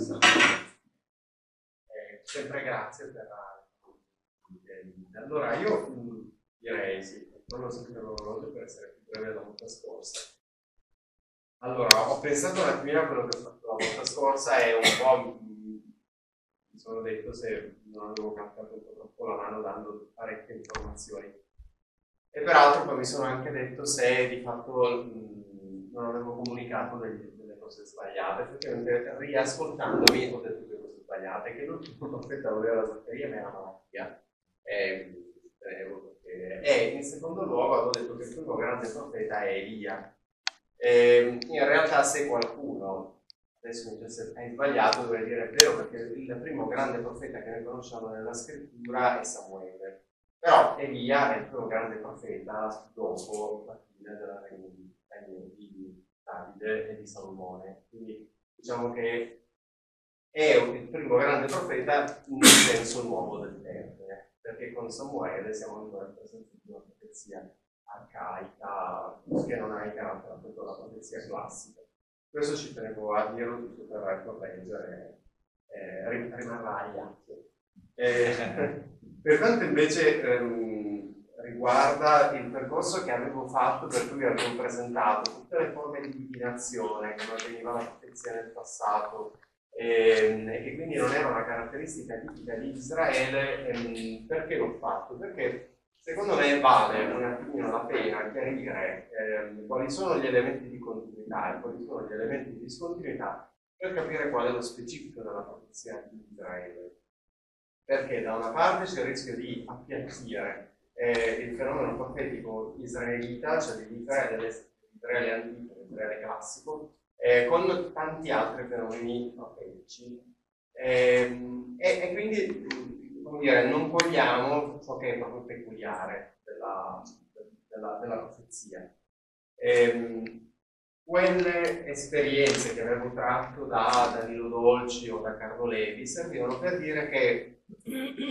questa eh, sempre grazie per la allora io mh, direi sì, non ho sempre l'orologio per essere più breve della volta scorsa. Allora, ho pensato un attimino a quello che ho fatto la volta scorsa e un po' mi sono detto se non avevo calcato un po' troppo la mano dando parecchie informazioni. E peraltro poi mi sono anche detto se di fatto mh, non avevo comunicato degli, cose sbagliate, effettivamente riascoltandomi ho detto delle cose sbagliate, che l'ultimo profeta voleva la Zaccaria ma era malattia. E, eh, e in secondo luogo avevo detto che il primo grande profeta è Elia. E in realtà se qualcuno adesso mi dice hai sbagliato dovrei dire è vero perché il primo grande profeta che noi conosciamo nella scrittura è Samuele però Elia è il primo grande profeta dopo la fine della regno di Davide e di Salomone quindi diciamo che è il primo grande profeta nel senso nuovo del termine perché con Samuele siamo ancora in presenza di una profezia arcaica che non ha i caratteri appunto la profezia classica. Questo ci tenevo a dirlo giusto per correggere, eh, rimarrà agli atti. Eh, per quanto invece ehm, riguarda il percorso che avevo fatto, per cui avevo presentato tutte le forme di divinazione che avveniva la profezia nel passato, ehm, e che quindi non era una caratteristica tipica di Israele, ehm, perché l'ho fatto? Perché secondo me vale un attimino la pena chiarire ehm, quali sono gli elementi di continuità e quali sono gli elementi di discontinuità per capire qual è lo specifico della profezia di Israele. Perché da una parte c'è il rischio di appiattire eh, il fenomeno profetico israelita, cioè di Israele, Israele antico, Israele classico, eh, con tanti altri fenomeni profetici. Eh, e, e, quindi, come dire, non cogliamo ciò che è proprio peculiare della, della, della profezia. Eh, quelle esperienze che avevo tratto da Danilo Dolci o da Carlo Levi servivano per dire che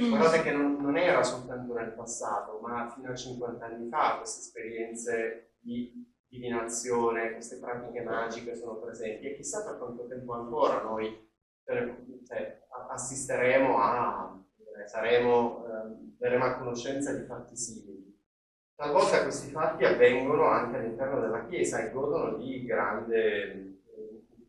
guardate che non, non, era soltanto nel passato, ma fino a 50 anni fa queste esperienze di divinazione, queste pratiche magiche sono presenti e chissà per quanto tempo ancora noi cioè, assisteremo a, saremo, eh, verremo a conoscenza di fatti simili. Talvolta questi fatti avvengono anche all'interno della Chiesa e godono di grande,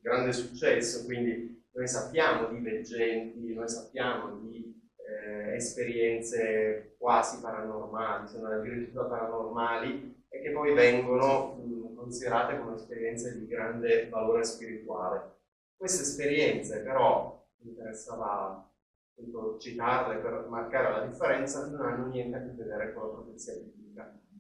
grande successo, quindi noi sappiamo di veggenti, noi sappiamo di eh, esperienze quasi paranormali, se non addirittura paranormali, e che poi vengono mh, considerate come esperienze di grande valore spirituale. Queste esperienze però, mi interessava citarle per marcare la differenza, non hanno niente a che vedere con la profezia biblica,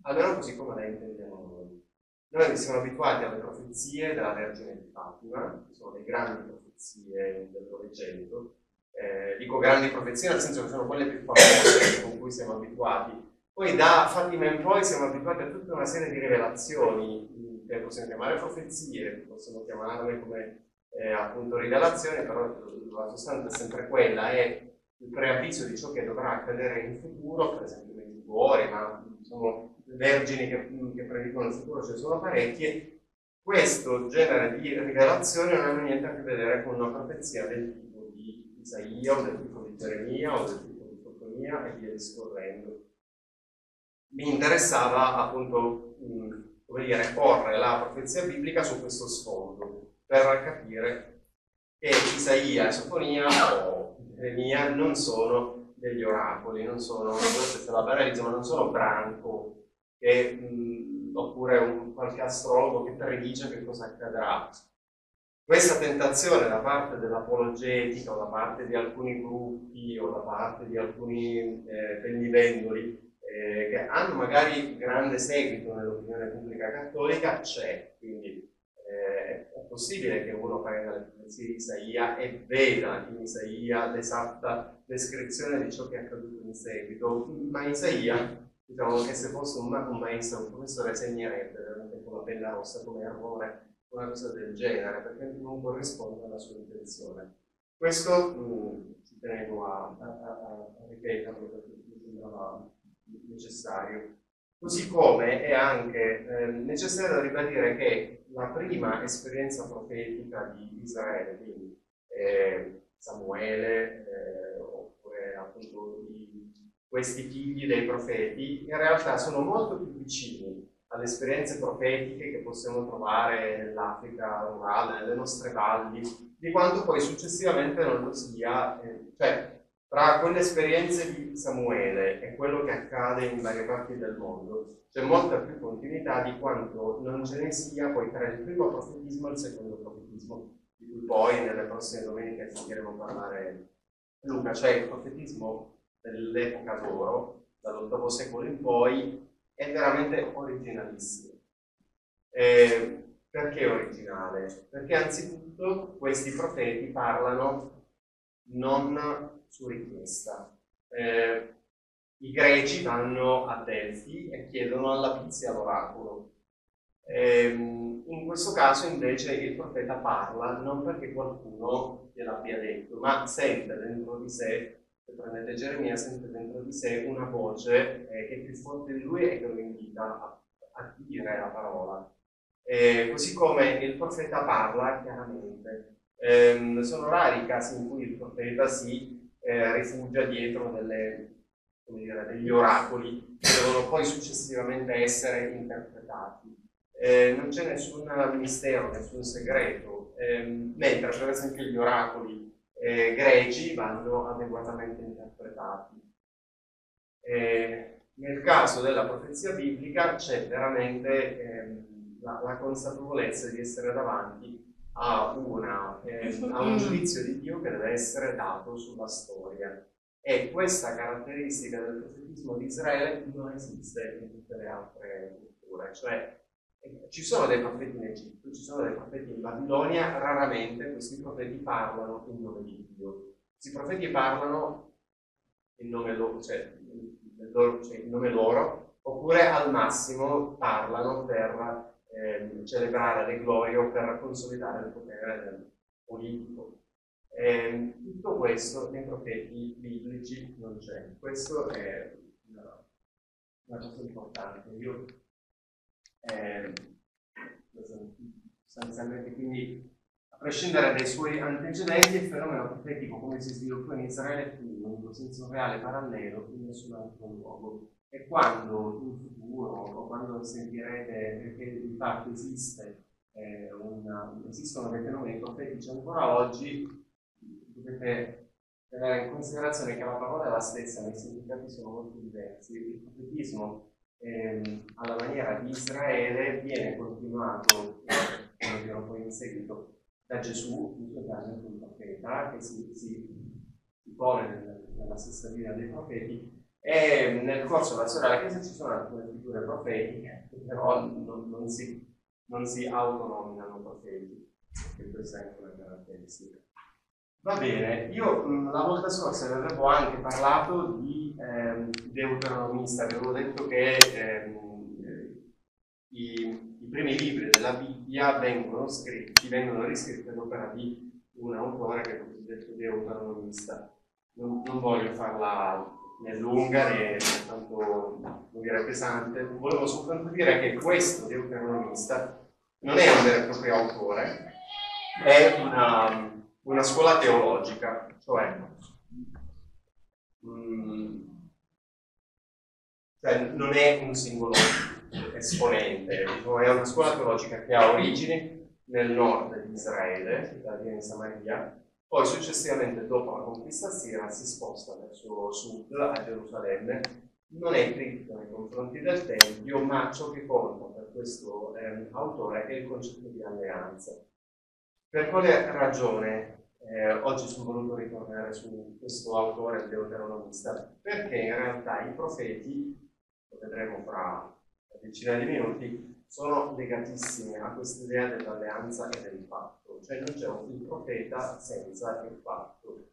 almeno così come la intendiamo noi. Noi siamo abituati alle profezie della Vergine di Fatima, che sono le grandi profezie del Novecento, eh, dico grandi profezie nel senso che sono quelle più famose con cui siamo abituati poi da Fatima in poi siamo abituati a tutta una serie di rivelazioni che possiamo chiamare profezie, possiamo chiamarle come eh, appunto rivelazioni, però la sostanza è sempre quella, è il preavviso di ciò che dovrà accadere in futuro, per esempio nei cuori, ma sono vergini che, che predicono il futuro, ce ne sono parecchie. Questo genere di rivelazioni non hanno niente a che vedere con una profezia del tipo di Isaia o del tipo di Geremia o del tipo di Sofonia e via discorrendo mi interessava appunto, mh, come dire, porre la profezia biblica su questo sfondo per capire che Isaia e Sofonia o Geremia non sono degli oracoli, non sono, questa la paralisi, ma non sono branco che, mh, oppure un, qualche astrologo che predice che cosa accadrà. Questa tentazione da parte dell'apologetica o da parte di alcuni gruppi o da parte di alcuni eh, pendivendoli eh, che hanno magari grande seguito nell'opinione pubblica cattolica c'è, quindi eh, è possibile che uno prenda le profezie di Isaia e veda in Isaia l'esatta descrizione di ciò che è accaduto in seguito, ma Isaia, diciamo che se fosse un, un maestro, un professore, segnerebbe veramente con la penna rossa come errore una cosa del genere, perché non corrisponde alla sua intenzione. Questo mm, ci tenevo a, a, a, a ripeterlo perché mi sembrava necessario. Così come è anche eh, necessario ribadire che la prima esperienza profetica di Israele, quindi eh, Samuele, eh, oppure appunto i, questi figli dei profeti, in realtà sono molto più vicini alle esperienze profetiche che possiamo trovare nell'Africa rurale, nelle nostre valli, di quanto poi successivamente non lo sia. Eh, cioè, tra quelle esperienze di Samuele e quello che accade in varie parti del mondo c'è molta più continuità di quanto non ce ne sia poi tra il primo profetismo e il secondo profetismo, di cui poi nelle prossime domeniche sentiremo parlare Luca, cioè il profetismo dell'epoca d'oro, dall'ottavo secolo in poi, è veramente originalissimo. Eh, perché originale? Perché anzitutto questi profeti parlano non su richiesta. Eh, I greci vanno a Delfi e chiedono alla Pizia l'oracolo. Eh, in questo caso invece il profeta parla non perché qualcuno gliel'abbia detto, ma sente dentro di sé se prendete Geremia, sente dentro di sé una voce eh, che è più forte di lui e che lo invita a, a dire la parola. Eh, così come il profeta parla chiaramente. Eh, sono rari i casi in cui il profeta si eh, rifugia dietro delle, dire, degli oracoli che devono poi successivamente essere interpretati. Eh, non c'è nessun mistero, nessun segreto, ehm, mentre per esempio gli oracoli eh, greci vanno adeguatamente interpretati. Eh, nel caso della profezia biblica c'è veramente ehm, la, la, consapevolezza di essere davanti a, una, ehm, a un giudizio di Dio che deve essere dato sulla storia. E questa caratteristica del profetismo di Israele non esiste in tutte le altre culture, cioè ci sono dei profeti in Egitto, ci sono dei profeti in Babilonia, raramente questi profeti parlano in nome di Dio. Questi profeti parlano in nome loro, cioè, loro, cioè in nome loro oppure al massimo parlano per eh, celebrare le glorie o per consolidare il potere politico. Eh, tutto questo nei profeti biblici non c'è. Questo è una, una cosa importante. Io eh, sostanzialmente quindi a prescindere dai suoi antecedenti il fenomeno profetico come si sviluppò in Israele fu in un senso reale parallelo in nessun altro luogo. E quando in futuro o quando sentirete di fatto esiste eh, una, esistono dei fenomeni profetici ancora oggi dovete tenere in considerazione che la parola è la stessa ma i significati sono molto diversi. Il profetismo ehm, alla maniera di Israele viene continuato, come dirò poi in seguito, da Gesù, in suo caso un profeta, che si, si, si pone nel, nella stessa linea dei profeti, e nel corso della della Chiesa ci sono alcune figure profetiche, però non, non, si, non si autonominano profeti, e questa è anche una caratteristica. Va bene, io la volta scorsa avevo anche parlato di eh, deuteronomista, avevo detto che eh, i, i, primi libri della Bibbia vengono scritti, vengono riscritti ad opera di un autore che è cosiddetto deuteronomista. Non, non voglio farla né lunga né tanto dire, pesante, volevo soltanto dire che questo deuteronomista non è un vero e proprio autore, è una una scuola teologica, cioè, mm, cioè non è un singolo esponente, è una scuola teologica che ha origini nel nord di Israele, Italia in Samaria, poi successivamente dopo la conquista assira si sposta verso sud a Gerusalemme, non è critico nei confronti del Tempio, ma ciò che conta per questo eh, autore è il concetto di alleanza. Per quale ragione eh, oggi sono voluto ritornare su questo autore, il deuteronomista? Perché in realtà i profeti, lo vedremo fra una decina di minuti, sono legatissimi a questa idea dell'alleanza e del patto, cioè non c'è un profeta senza il patto.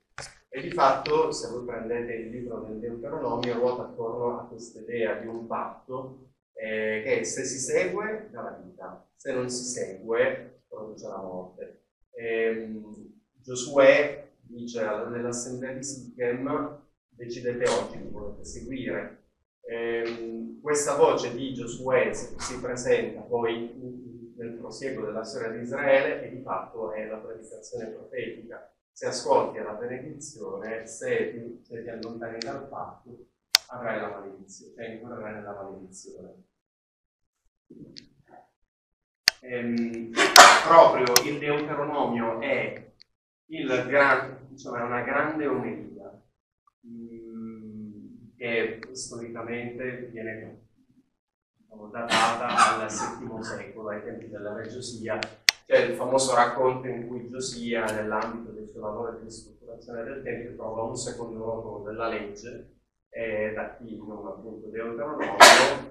E di fatto, se voi prendete il libro del Deuteronomio, ruota attorno a questa idea di un patto eh, che se si segue dà la vita, se non si segue produce la morte. Eh, Giosuè dice nell'assemblea di Sichem decidete oggi chi volete seguire. Eh, questa voce di Giosuè si presenta poi nel prosieguo della storia di Israele e di fatto è la predicazione profetica. se ascolti alla benedizione, se ti, se ti allontani dal patto, avrai la maledizione, cioè incorrerai nella maledizione. Ehm, proprio il Deuteronomio è, il gran, diciamo, una grande omelia mh, che storicamente viene diciamo, datata al VII secolo, ai tempi della Re Giosia, c'è il famoso racconto in cui Giosia, nell'ambito del suo lavoro di ristrutturazione del Tempio, trova un secondo rotolo della legge, eh, da chi non appunto Deuteronomio,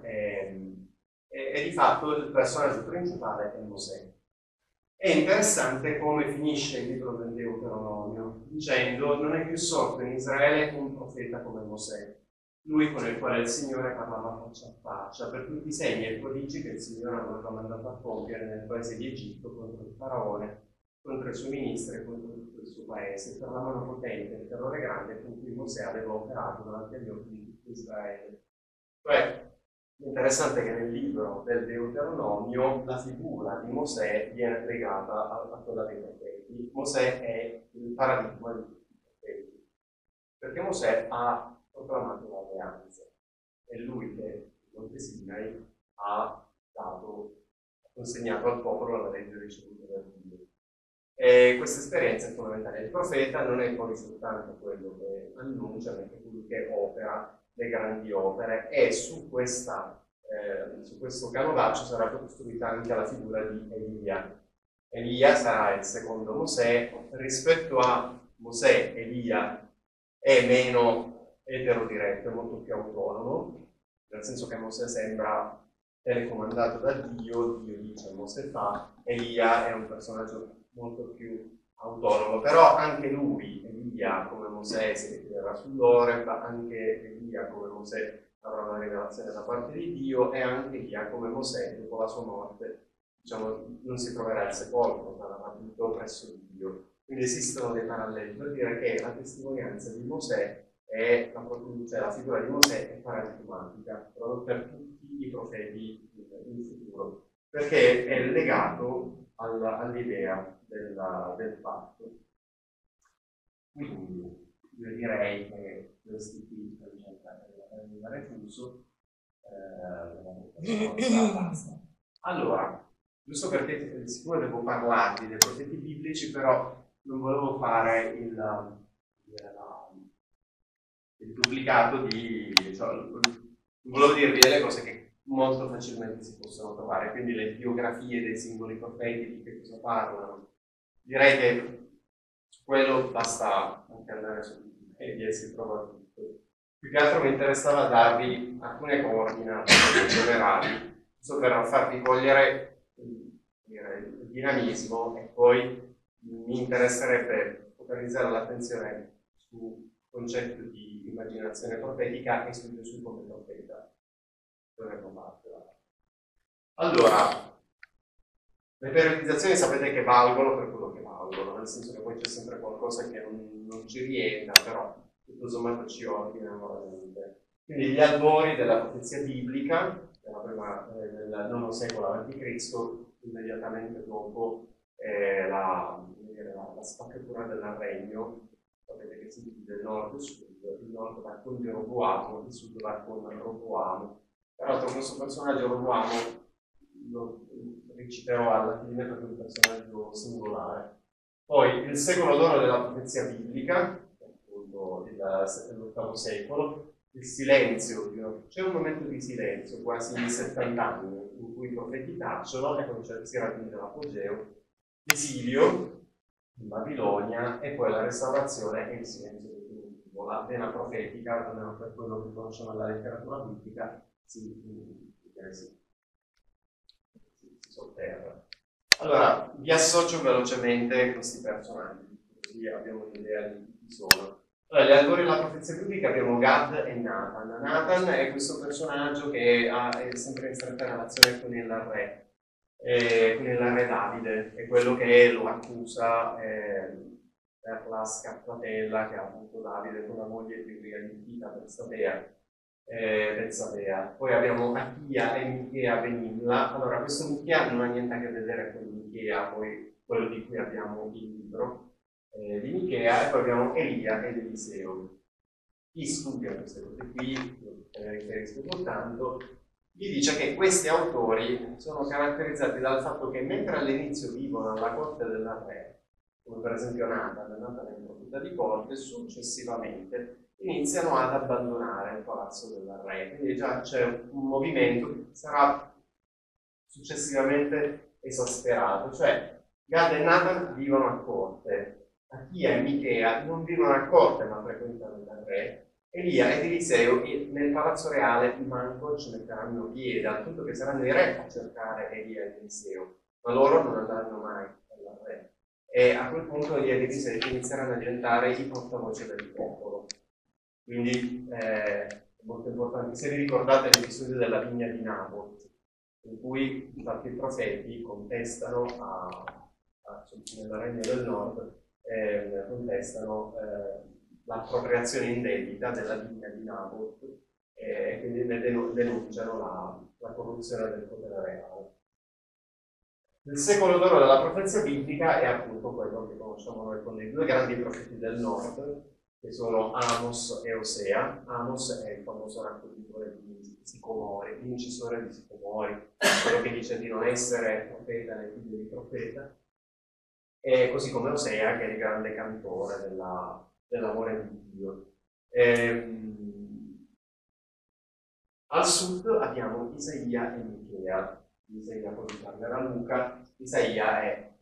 eh, e, e, di fatto il personaggio principale è Mosè. È interessante come finisce il libro del Deuteronomio, dicendo non è più sorto in Israele un profeta come Mosè, lui con il quale il Signore parlava faccia a faccia, per tutti i segni e prodigi che il Signore aveva mandato a compiere nel paese di Egitto contro il faraone, contro i suoi ministri e contro tutto il suo paese, per la mano potente e il terrore grande con cui Mosè aveva operato davanti agli occhi di tutto Israele. Cioè, Interessante che nel libro del Deuteronomio la figura di Mosè viene legata a, a quella dei profeti. Mosè è il paradigma di tutti i profeti, perché Mosè ha proclamato l'alleanza. È lui che, Monte Sinai, ha dato, consegnato al popolo la legge ricevuta da Dio. E questa esperienza è fondamentale. Il profeta non è poi soltanto quello che annuncia, ma anche colui che opera le grandi opere e su, questa, eh, su questo canovaccio sarà costruita anche la figura di Elia. Elia sarà il secondo Mosè, rispetto a Mosè, Elia è meno eterodiretto, è molto più autonomo, nel senso che Mosè sembra telecomandato da Dio, Dio dice, Mosè fa, Elia è un personaggio molto più autonomo, però anche lui, Elia, come Mosè, si ritirerà sull'Oreb, anche Elia, come Mosè, avrà una rivelazione da parte di Dio, e anche Elia, come Mosè, dopo la sua morte, diciamo, non si troverà il sepolcro, sarà tutto presso Dio. Quindi esistono dei paralleli per dire che la testimonianza di Mosè è la, cioè la figura di Mosè è paradigmatica per tutti i profeti in futuro, perché è legato all'idea della, del fatto. Quindi io direi che questi qui per il refuso eh. Allora, giusto perché di sicuro devo parlarvi dei progetti biblici, però non volevo fare il, il, il duplicato di... Cioè, non volevo dirvi delle cose che molto facilmente si possono trovare, quindi le biografie dei singoli profeti, di che cosa parlano. Direi che su quello basta anche andare su Wikipedia e si trova tutto. Più che altro mi interessava darvi alcune coordinate generali, giusto per farvi cogliere il dinamismo e poi mi interesserebbe focalizzare l'attenzione sul concetto di immaginazione profetica e su Gesù come profeta. Allora, le periodizzazioni sapete che valgono per quello che valgono, nel senso che poi c'è sempre qualcosa che non, non ci rientra, però tutto sommato ci ordinano la mente. Quindi gli albori della profezia biblica, della prima, eh, del IX secolo a.C., immediatamente dopo eh, la, la, la spaccatura del regno, sapete che si divide nord e sud, il nord va con Geroboamo, il sud va con Roboamo, tra l'altro questo personaggio lo amo, lo reciterò alla fine perché è un personaggio singolare. Poi il secolo d'oro della profezia biblica, appunto l'ottavo secolo, il silenzio, c'è un momento di silenzio, quasi 70 anni, in cui i profeti tacciono e poi si raggiunge l'apogeo, l'esilio in Babilonia e poi la restaurazione e il silenzio definitivo. La pena profetica, almeno per quello che conosciamo nella letteratura biblica, si, si, si, sotterra. Allora, vi associo velocemente questi personaggi, così abbiamo un'idea di chi sono. Allora, gli autori della profezia biblica abbiamo Gad e Nathan. Nathan è questo personaggio che ha, è sempre in stretta relazione con il re, eh, con il re Davide, è quello che lo accusa eh, per la scappatella che ha avuto Davide con la moglie più rigalita per Sabea eh, Bezzabea. Poi abbiamo Achia e Michea Benilla. Allora, questo Michea non ha niente a che vedere con Michea, poi quello di cui abbiamo il libro. eh, di Michea e poi abbiamo Elia ed Eliseo. Chi studia queste cose qui, ne riferisco soltanto, gli dice che questi autori sono caratterizzati dal fatto che mentre all'inizio vivono alla corte del re, come per esempio Nathan, Nathan è proprietà di corte, successivamente iniziano ad abbandonare il palazzo del re. Quindi già c'è un movimento che sarà successivamente esasperato, cioè Gad e Nathan vivono a corte, Achia e Michea non vivono a corte ma frequentano il re, Elia ed Eliseo nel palazzo reale manco ci metteranno piede, al punto che saranno i re a cercare Elia ed Eliseo, ma loro non andranno mai al re. E a quel punto Elia ed Eliseo inizieranno a diventare i portavoce del popolo. Quindi eh, è molto importante. Se vi ricordate l'episodio della vigna di Nabot, in cui infatti i profeti contestano a, a, nel regno del nord, eh, contestano eh, l'appropriazione indebita della vigna di Nabot e quindi ne denunciano la, la corruzione del potere reale. Il secolo d'oro della profezia biblica è appunto quello che conosciamo noi con i due grandi profeti del nord, che sono Amos e Osea. Amos è il famoso raccoglitore di sicomori, l'incisore di sicomori, quello che dice di non essere profeta né figlio di profeta, e così come Osea, che è il grande cantore della, dell'amore di Dio. Ehm, al sud abbiamo Isaia e Michea. Isaia poi parlerà Luca. Isaia è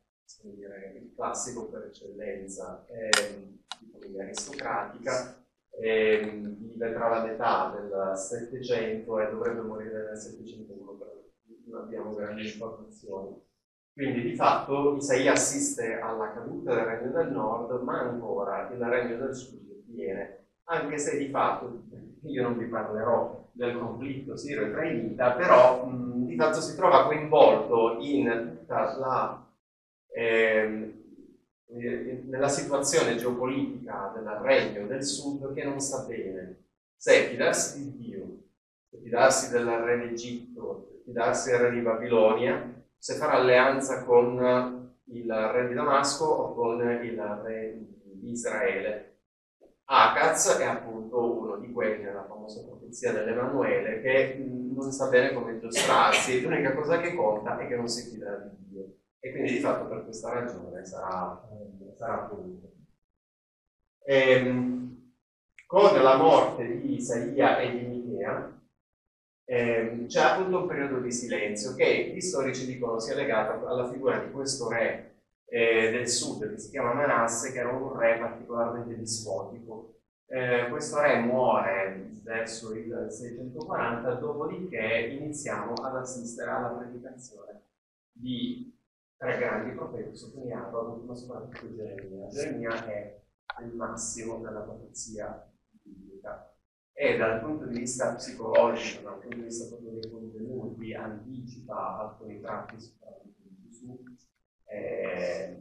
dire, il classico per eccellenza, ehm, famiglia aristocratica, ehm, vive tra l'età del 700 e dovrebbe morire nel 701, però non abbiamo grandi informazioni. Quindi di fatto Isaia assiste alla caduta del regno del nord, ma ancora il regno del sud viene, anche se di fatto io non vi parlerò del conflitto sirio-israelita, però mh, di fatto si trova coinvolto in tutta la, eh, nella situazione geopolitica del regno del sud che non sta bene. Se fidarsi di Dio, se fidarsi del re d'Egitto, se fidarsi del re di Babilonia, se fare alleanza con il re di Damasco o con il re di Israele. Acaz è appunto uno di quelli nella famosa profezia dell'Emanuele che non sa bene come giostrarsi, l'unica cosa che conta è che non si fida di Dio e quindi di fatto per questa ragione sarà, sarà punto. E, ehm, con la morte di Isaia e di Michea eh, c'è appunto un periodo di silenzio che gli storici dicono sia legato alla figura di questo re eh, del sud che si chiama Manasse, che era un re particolarmente dispotico. Eh, questo re muore verso il 640, dopodiché iniziamo ad assistere alla predicazione di tre grandi profeti, sottolineato, ma soprattutto Geremia. Geremia è il massimo della profezia biblica e dal punto di vista psicologico, dal punto di vista proprio dei contenuti, anticipa alcuni tratti sicuramente di Gesù. Eh,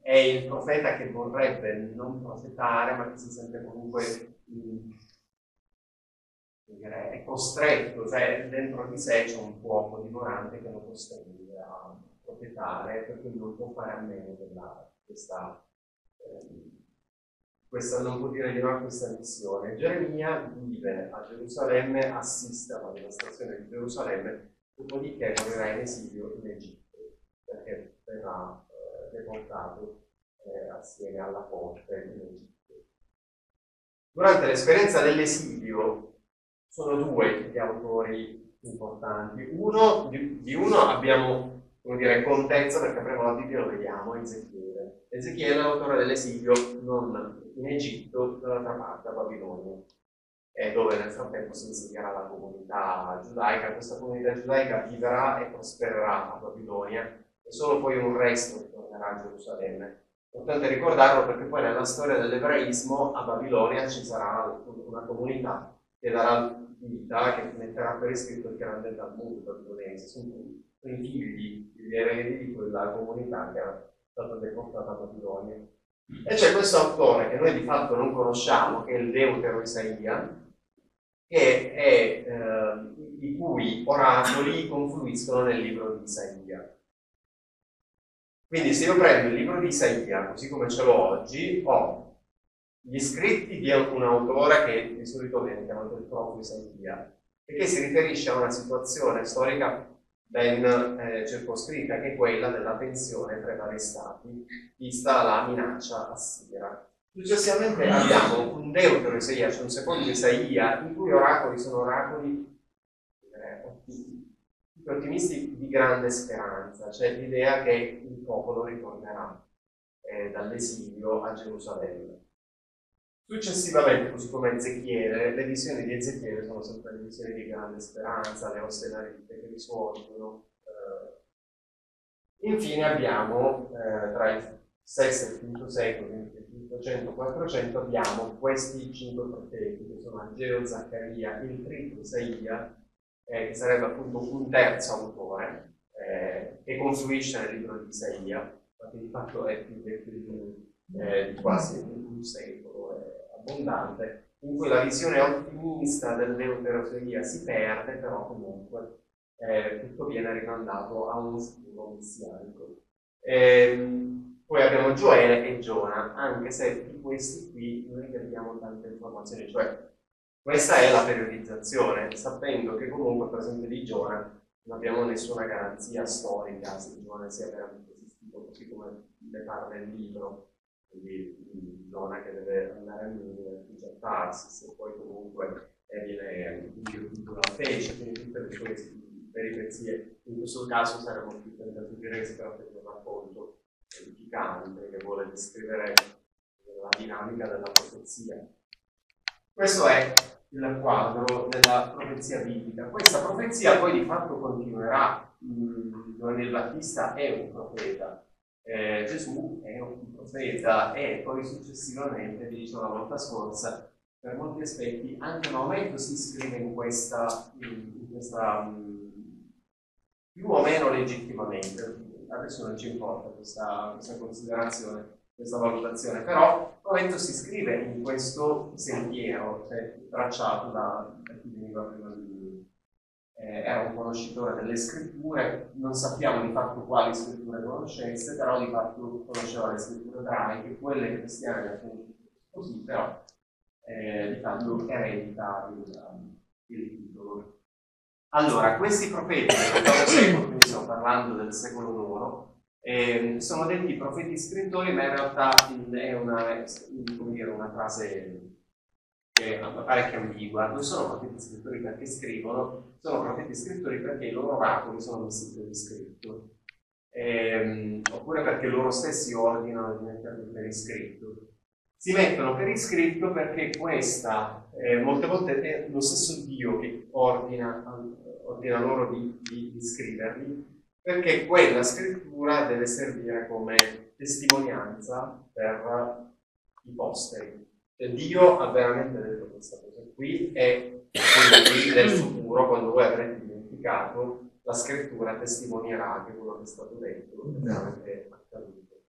è il profeta che vorrebbe non profetare, ma che si sente comunque è costretto, cioè dentro di sé c'è un fuoco dimorante che lo costringe a profetare, per cui non può fare a meno di questa eh, questa, non può dire di no a questa missione. Geremia vive a Gerusalemme, assiste alla devastazione di Gerusalemme, dopodiché morirà in esilio in Egitto, perché verrà eh, deportato eh, assieme alla corte in Egitto. Durante l'esperienza dell'esilio sono due gli autori importanti. Uno, di, di uno abbiamo come dire, contezza perché apriamo la Bibbia lo vediamo, Ezechiele. Ezechiele è l'autore dell'esilio non in Egitto, dall'altra parte a Babilonia, dove nel frattempo si insegnerà la comunità giudaica. Questa comunità giudaica vivrà e prospererà a Babilonia e solo poi un resto tornerà a Gerusalemme. Importante ricordarlo perché poi nella storia dell'ebraismo a Babilonia ci sarà una comunità che darà vita, che metterà per iscritto il grande Talmud babilonese. I figli, gli eredi di quella comunità che era stata deportata a Babilonia. E c'è questo autore che noi di fatto non conosciamo, che è il Deutero Isaia, che è, eh, i cui oracoli confluiscono nel libro di Isaia. Quindi se io prendo il libro di Isaia, così come ce l'ho oggi, ho gli scritti di un autore che di solito viene chiamato il proprio Isaia, e che si riferisce a una situazione storica ben eh, circoscritta, che è quella della tensione tra i vari stati, vista la minaccia assira. Successivamente abbiamo un deutero Isaia, cioè un secondo Isaia, in cui oracoli sono oracoli eh, ottimisti di grande speranza, cioè l'idea che il popolo ritornerà eh, dall'esilio a Gerusalemme. Successivamente, così come Ezechiele, le visioni di Ezechiele sono sempre le visioni di grande speranza, le osse narite che risorgono. Eh. Infine abbiamo eh, tra il VI e il V secolo, quindi il 500-400, abbiamo questi cinque profeti che sono Ageo, Zaccaria, il triplo Isaia, eh, che sarebbe appunto un terzo autore, eh, che confluisce nel libro di Isaia, che di fatto è più vecchio di, eh, di quasi un secolo, abbondante, in cui la visione ottimista dell'euteroseria si perde, però comunque eh, tutto viene rimandato a un futuro messianico. Ehm, poi abbiamo Gioele e Giona, anche se di questi qui non abbiamo tante informazioni, cioè questa è la periodizzazione, sapendo che comunque per esempio di Giona non abbiamo nessuna garanzia storica se Giona sia veramente esistito, così come ne parla il libro, quindi Giona che deve andare a rigettarsi, se poi comunque viene dalla fece, quindi tutte le sue peripezie. In questo caso saremmo più tentati di a un racconto edificante che vuole descrivere la dinamica della profezia. Questo è il quadro della profezia biblica. Questa profezia poi di fatto continuerà. Giovanni Battista è un profeta, eh, Gesù è un profeta e poi successivamente, vi dicevo la volta scorsa, per molti aspetti anche Maometto si iscrive in questa, in questa più o meno legittimamente. Adesso non ci importa questa, questa considerazione questa valutazione, però Pavento si iscrive in questo sentiero cioè, tracciato da, da chi veniva prima di lui. Eh, era un conoscitore delle scritture, non sappiamo di fatto quali scritture conoscesse, però di fatto conosceva le scritture ebraiche, quelle cristiane conosceva così, però eh, di fatto eredita il, il titolo. Allora, questi profeti quindi stiamo parlando del secolo d'oro, eh, sono detti profeti scrittori, ma in realtà è una, dire, una frase che è parecchio ambigua. Non sono profeti scrittori perché scrivono, sono profeti scrittori perché i loro oracoli sono messi per iscritto. Eh, oppure perché loro stessi ordinano di metterli per iscritto. Si mettono per iscritto perché questa, eh, molte volte è lo stesso Dio che ordina, ordina loro di, di, di scriverli, perché quella scrittura deve servire come testimonianza per i posteri. Cioè, Dio ha veramente detto questa cosa qui e quindi nel futuro, quando voi avrete dimenticato, la scrittura testimonierà che quello che è stato detto è veramente accaduto.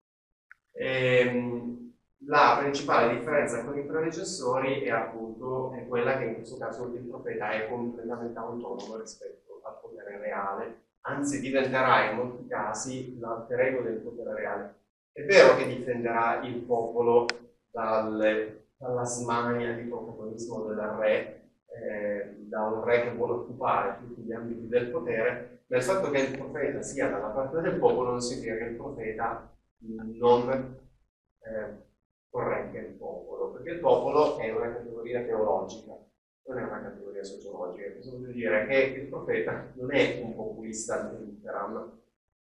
Ehm, la principale differenza con i predecessori è appunto è quella che in questo caso il profeta è completamente autonomo rispetto al potere reale anzi diventerà in molti casi l'alter ego del potere reale. È vero che difenderà il popolo dalle, dalla smania di protagonismo del re, eh, da un re che vuole occupare tutti gli ambiti del potere, il fatto che il profeta sia dalla parte del popolo non significa che il profeta non eh, corregga il popolo, perché il popolo è una categoria teologica non è una categoria sociologica, vuol dire? Che il profeta non è un populista all'interam,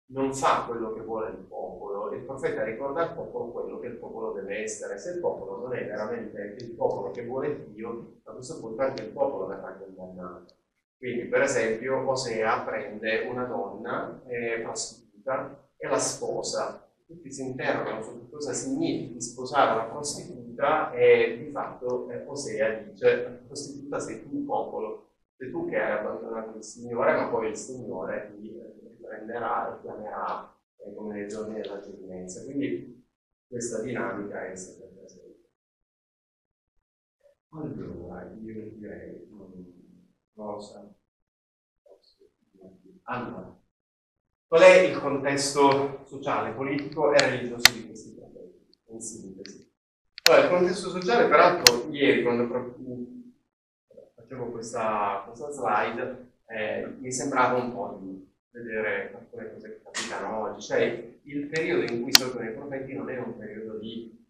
non fa quello che vuole il popolo, il profeta ricorda al popolo quello che il popolo deve essere, se il popolo non è veramente il popolo che vuole Dio, a questo punto anche il popolo verrà condannato. Quindi, per esempio, Osea prende una donna eh, prostituta e la sposa. Tutti si interrogano su cosa significa sposare una prostituta e di fatto eh, Osea dice prostituta sei tu popolo, sei tu che hai abbandonato il Signore, ma poi il Signore ti riprenderà e chiamerà eh, come nei giorni della giovinezza. Quindi questa dinamica è sempre presente. Allora, io direi, so. Allora, Qual è il contesto sociale, politico e religioso di questi problemi? In sintesi. Allora, il contesto sociale, peraltro, ieri quando facevo questa, questa slide, eh, mi sembrava un po' di vedere alcune cose che capitano oggi. Cioè, il periodo in cui sorgono i profeti non è un periodo di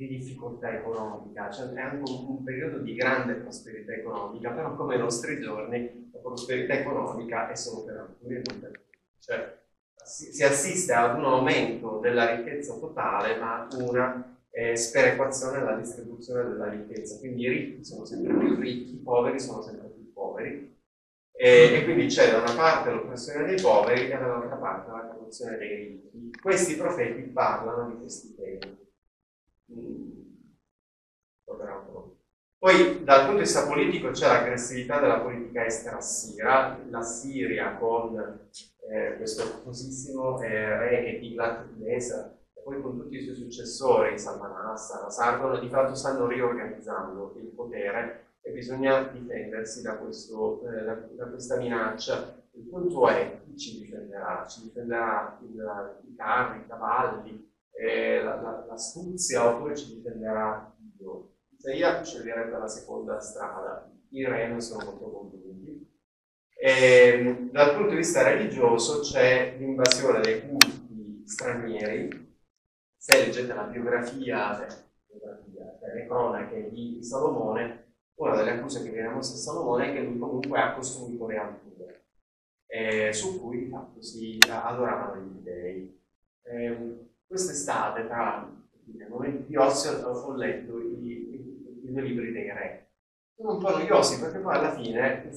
di difficoltà economica, cioè è anche un, un, periodo di grande prosperità economica, però come i nostri giorni la prosperità economica è solo per alcuni. Cioè, si assiste ad un aumento della ricchezza totale, ma una eh, sperequazione nella distribuzione della ricchezza. Quindi i ricchi sono sempre più ricchi, i poveri sono sempre più poveri. E, e quindi c'è da una parte l'oppressione dei poveri e dall'altra parte la corruzione dei ricchi. Questi profeti parlano di questi temi. Poi dal punto di vista politico c'è l'aggressività della politica estera assira, la Siria con eh, questo famosissimo eh, re che Tiglat-Pileser e poi con tutti i suoi successori, Salman Assad, Sargon, di fatto stanno riorganizzando il potere e bisogna difendersi da, questo, eh, da, da questa minaccia. Il punto è chi ci difenderà? Ci difenderà i carri, i cavalli, eh, la, la, la, stuzia oppure ci difenderà Dio. Isaia sceglierebbe la seconda strada, i re non sono molto convinti. E, dal punto di vista religioso c'è l'invasione dei culti stranieri. Se leggete la biografia, cioè, biografia le cronache di Salomone, una delle accuse che viene mossa a Salomone è che lui comunque ha costruito le alture, eh, su cui di fatto si adoravano gli dei. Eh, quest'estate, tra i momenti di ozio, ho letto i, due libri dei re. Sono un po' noiosi perché poi alla fine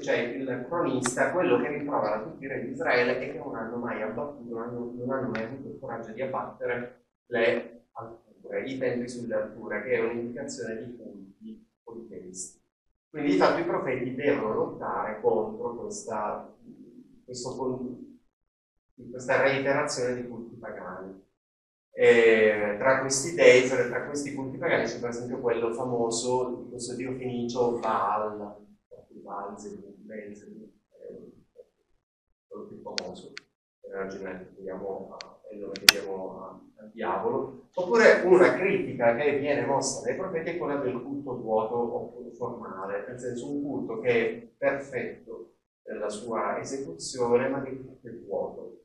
cioè, il cronista, quello che rimprovera tutti i re di Israele è che non hanno mai abbattuto, non hanno, non hanno mai avuto il coraggio di abbattere le alture, i templi sulle alture, che è un'indicazione di politeisti. Quindi di fatto i profeti devono lottare contro questa, questo di questa reiterazione di culti pagani. E tra questi dei, tra questi culti pagani c'è per esempio quello famoso di questo dio fenicio Baal, Belzebù, quello più famoso, che chiediamo è il nome che diamo al diavolo, oppure una critica che viene mossa dai profeti è quella del culto vuoto o formale, nel senso un culto che è perfetto nella sua esecuzione, ma che è vuoto.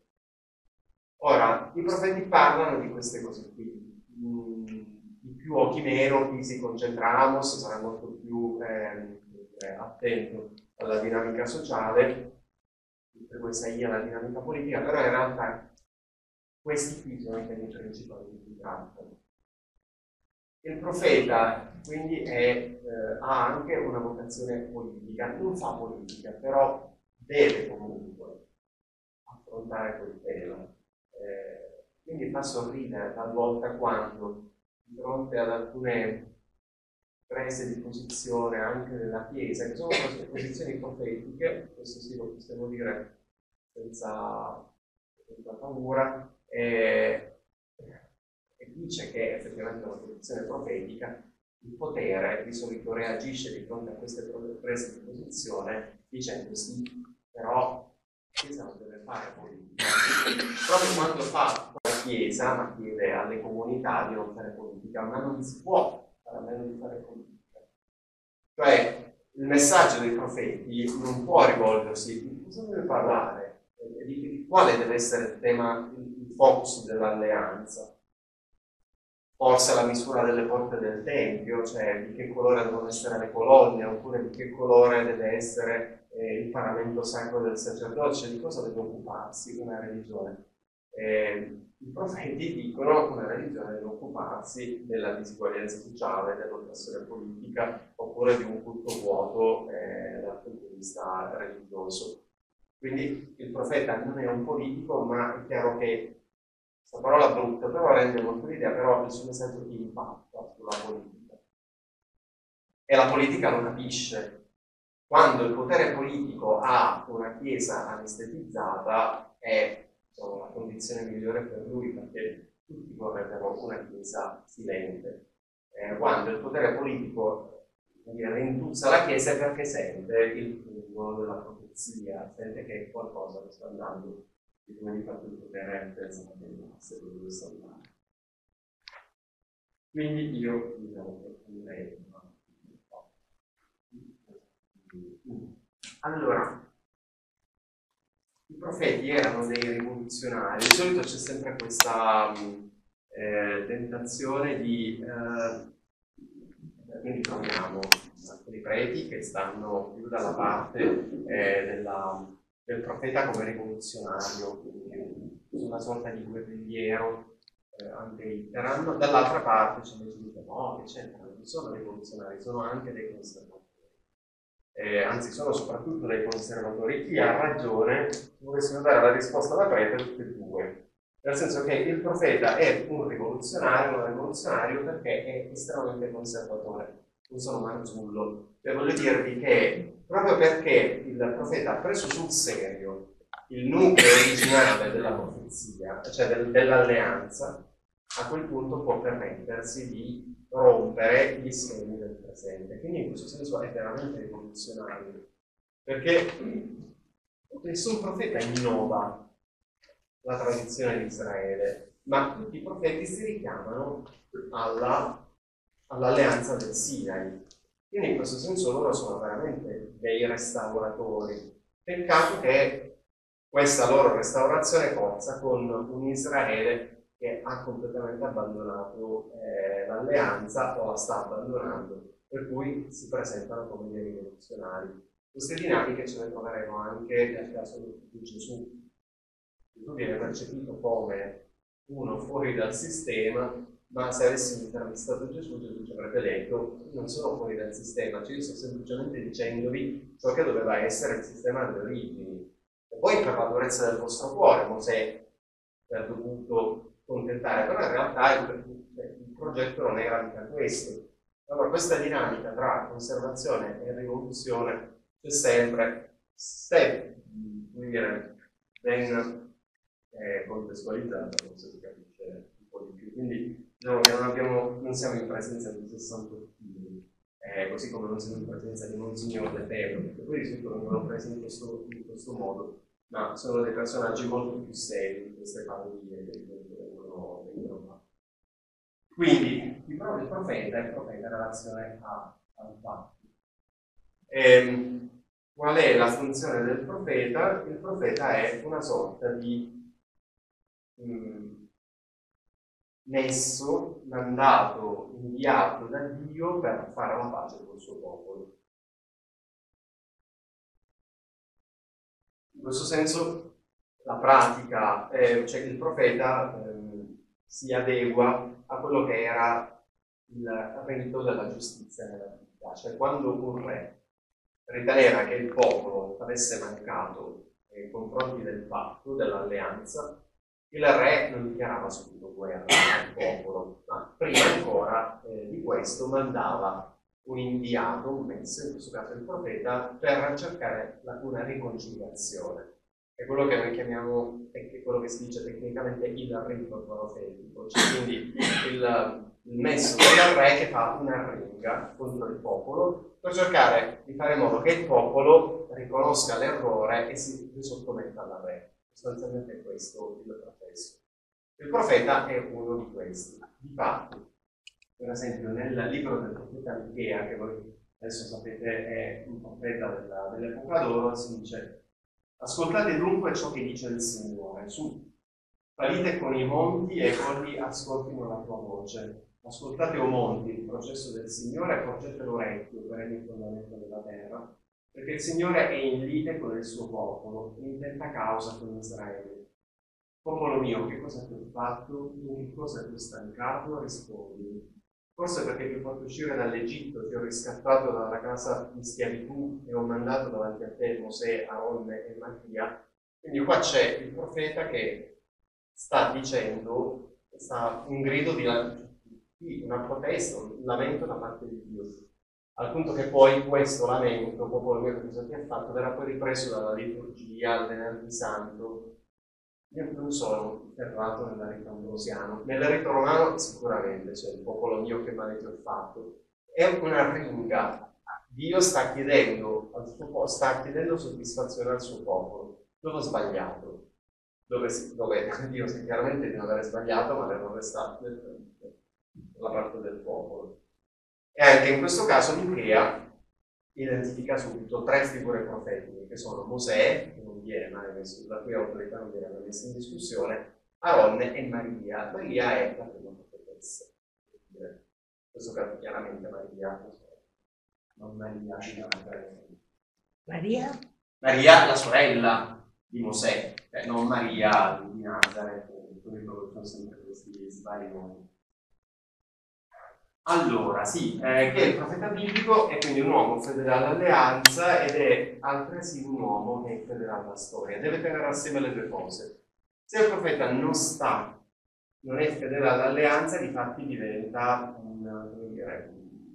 Ora, i profeti parlano di queste cose qui, mm, chi più o chi meno, chi si concentra Amos sarà molto più eh, attento alla dinamica sociale, per cui Isaia alla dinamica politica, però in realtà questi qui sono i temi principali di cui trattano. Il profeta quindi è, eh, ha anche una vocazione politica, non fa politica, però deve comunque affrontare quel tema eh, quindi fa sorridere talvolta quando di fronte ad alcune prese di posizione anche della Chiesa, che sono queste posizioni profetiche, questo sì lo possiamo dire senza, senza paura, e, e dice che effettivamente una posizione profetica, il potere di solito reagisce di fronte a queste prese di posizione dicendo sì, però la Chiesa non deve fare politica. Proprio quando fa la Chiesa, ma chiede alle comunità di non fare politica, ma non si può a meno di fare politica. Cioè, il messaggio dei profeti non può rivolgersi di cosa deve parlare, di, di quale deve essere il tema, il focus dell'alleanza. Forse la misura delle porte del Tempio, cioè di che colore devono essere le colonne, oppure di che colore deve essere eh, il paramento sacro del sacerdote, di cosa deve occuparsi una religione. Eh, I profeti dicono una religione deve occuparsi della disuguaglianza sociale, dell'oppressione politica, oppure di un culto vuoto eh, dal punto di vista religioso. Quindi il profeta non è un politico, ma è chiaro che questa parola brutta però rende molto l'idea, però il suo messaggio impatta sulla politica. E la politica lo capisce, quando il potere politico ha una chiesa anestetizzata è diciamo, la condizione migliore per lui perché tutti vorrebbero una chiesa silente. Eh, quando il potere politico rintuzza la Chiesa perché sente il fungo della profezia, sente che qualcosa che sta andando di come di fatto il potere pensa che se dove sta andando. Quindi io diciamo approfondirei allora, i profeti erano dei rivoluzionari, di solito c'è sempre questa eh, tentazione di eh, quindi troviamo alcuni preti che stanno più dalla parte eh, della, del profeta come rivoluzionario, quindi una sorta di guerrigliero eh, anche iteran, dall'altra parte c'è invece dice no, che non sono rivoluzionari, sono anche dei conservatori. Eh, anzi, sono soprattutto dei conservatori. Chi ha ragione, dovessimo dare la risposta da prete a tutti e due. Nel senso che il profeta è un rivoluzionario, un rivoluzionario perché è estremamente conservatore, non sono Marzullo. Cioè voglio dirvi che proprio perché il profeta ha preso sul serio il nucleo originale della profezia, cioè del, dell'alleanza, a quel punto può permettersi di rompere gli schemi del presente. Quindi in questo senso è veramente rivoluzionario, perché nessun profeta innova la tradizione di Israele, ma tutti i profeti si richiamano alla, all'alleanza del Sinai. Quindi in questo senso loro sono veramente dei restauratori. Peccato che questa loro restaurazione forza con un Israele che ha completamente abbandonato eh, l'alleanza o la sta abbandonando, per cui si presentano come dei rivoluzionari. Queste dinamiche ce le troveremo anche nel caso di Gesù, Gesù viene percepito come uno fuori dal sistema, ma se avessimo intervistato Gesù, Gesù ci avrebbe detto non sono fuori dal sistema, cioè io sto semplicemente dicendovi ciò che doveva essere il sistema delle origini. E poi per la durezza del vostro cuore, Mosè ha dovuto contentare, però in realtà il, il progetto non era mica questo. Allora questa dinamica tra conservazione e rivoluzione c'è sempre, se, dire, ben è contestualizzata, forse si capisce un po' di più. Quindi diciamo che non, abbiamo, non siamo in presenza di 60 figli, eh, così come non siamo in presenza di Monsignor Lefebvre, perché poi di solito vengono presi in questo, in questo modo, ma sono dei personaggi molto più seri di queste famiglie che vengono, vengono fatte. Quindi il profeta è il profeta in relazione a, al fatto. Ehm, qual è la funzione del profeta? Il profeta è una sorta di messo, mandato, inviato da Dio per fare la pace col suo popolo. In questo senso la pratica, eh, cioè il profeta eh, si adegua a quello che era il rito della giustizia nella vita, cioè quando un re riteneva che il popolo avesse mancato nei confronti del patto, dell'alleanza, il re non dichiarava subito guerra al popolo, ma prima ancora eh, di questo mandava un inviato, un messo, in questo caso il profeta, per cercare la, una riconciliazione. È quello che noi chiamiamo, è quello che si dice tecnicamente il rito profetico, cioè quindi il, messo del re che fa una ringa contro il popolo per cercare di fare in modo che il popolo riconosca l'errore e si sottometta alla re. Sostanzialmente è questo il processo. Il profeta è uno di questi. Difatti, per esempio, nel libro del profeta Michea, che voi adesso sapete è un profeta della, dell'epoca d'oro, si dice ascoltate dunque ciò che dice il Signore, su, salite con i monti e quelli ascoltino la tua voce. Ascoltate o monti il processo del Signore porgete l'orecchio per il fondamento della terra perché il Signore è in lite con il suo popolo, in intenta causa con Israele. Popolo mio, che cosa ti ho fatto? In che cosa ti ho stancato? Rispondi. Forse perché ti ho fatto uscire dall'Egitto, ti ho riscattato dalla casa di schiavitù e ho mandato davanti a te Mosè, Aronne e Mattia. Quindi qua c'è il profeta che sta dicendo, sta un grido di una protesta, un lamento da parte di Dio al punto che poi questo lamento, popolo mio cosa ti ha fatto, verrà poi ripreso dalla liturgia al venerdì santo. Io non sono ferrato nella rito ambrosiano, nel rito romano sicuramente c'è il popolo mio che male ti ho fatto. È una ringa Dio sta chiedendo, suo, sta chiedendo soddisfazione al suo popolo. Dove ho sbagliato? Dove, dove Dio chiaramente di non aver sbagliato, ma l'errore sta nella parte del popolo. E anche in questo caso Michea identifica subito tre figure profetiche, che sono Mosè, che non viene mai messo, la cui autorità non viene mai messa in discussione, Aaron e Maria. Maria è la prima profetessa. In questo caso chiaramente Maria, non Maria Maria? Maria, la sorella di Mosè, eh, non Maria di Nazareth, il sono sempre questi sbagli. Allora, sì, eh, che il profeta biblico è quindi un uomo fedele all'alleanza ed è altresì un uomo che è fedele alla storia. Deve tenere assieme le due cose. Se il profeta non sta, non è fedele all'alleanza, di fatti diventa un, dire,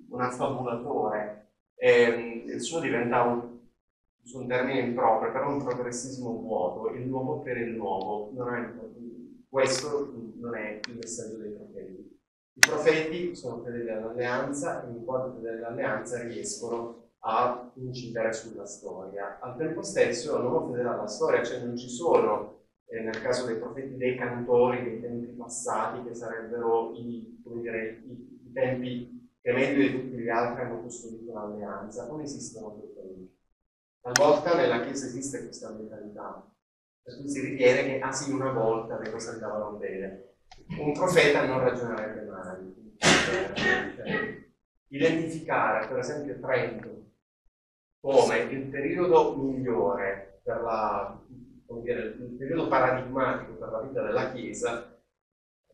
un affabulatore. Eh, il suo diventa un, un termine improprio, però un progressismo vuoto, il nuovo per il nuovo. Non è, questo non è il messaggio dei profeti. I profeti sono fedeli all'alleanza e in quanto fedeli all'alleanza riescono a incidere sulla storia. Al tempo stesso un uomo fedele alla storia, cioè non ci sono, eh, nel caso dei profeti, dei cantori dei tempi passati che sarebbero i, dire, i, i tempi che meglio di tutti gli altri hanno costruito l'alleanza. Non esistono quei tempi. Talvolta nella Chiesa esiste questa mentalità, per cui si ritiene che, ah sì, una volta le cose andavano bene un profeta non ragionerebbe mai. Identificare, per esempio, Trento come il periodo migliore per la, dire, il periodo paradigmatico per la vita della Chiesa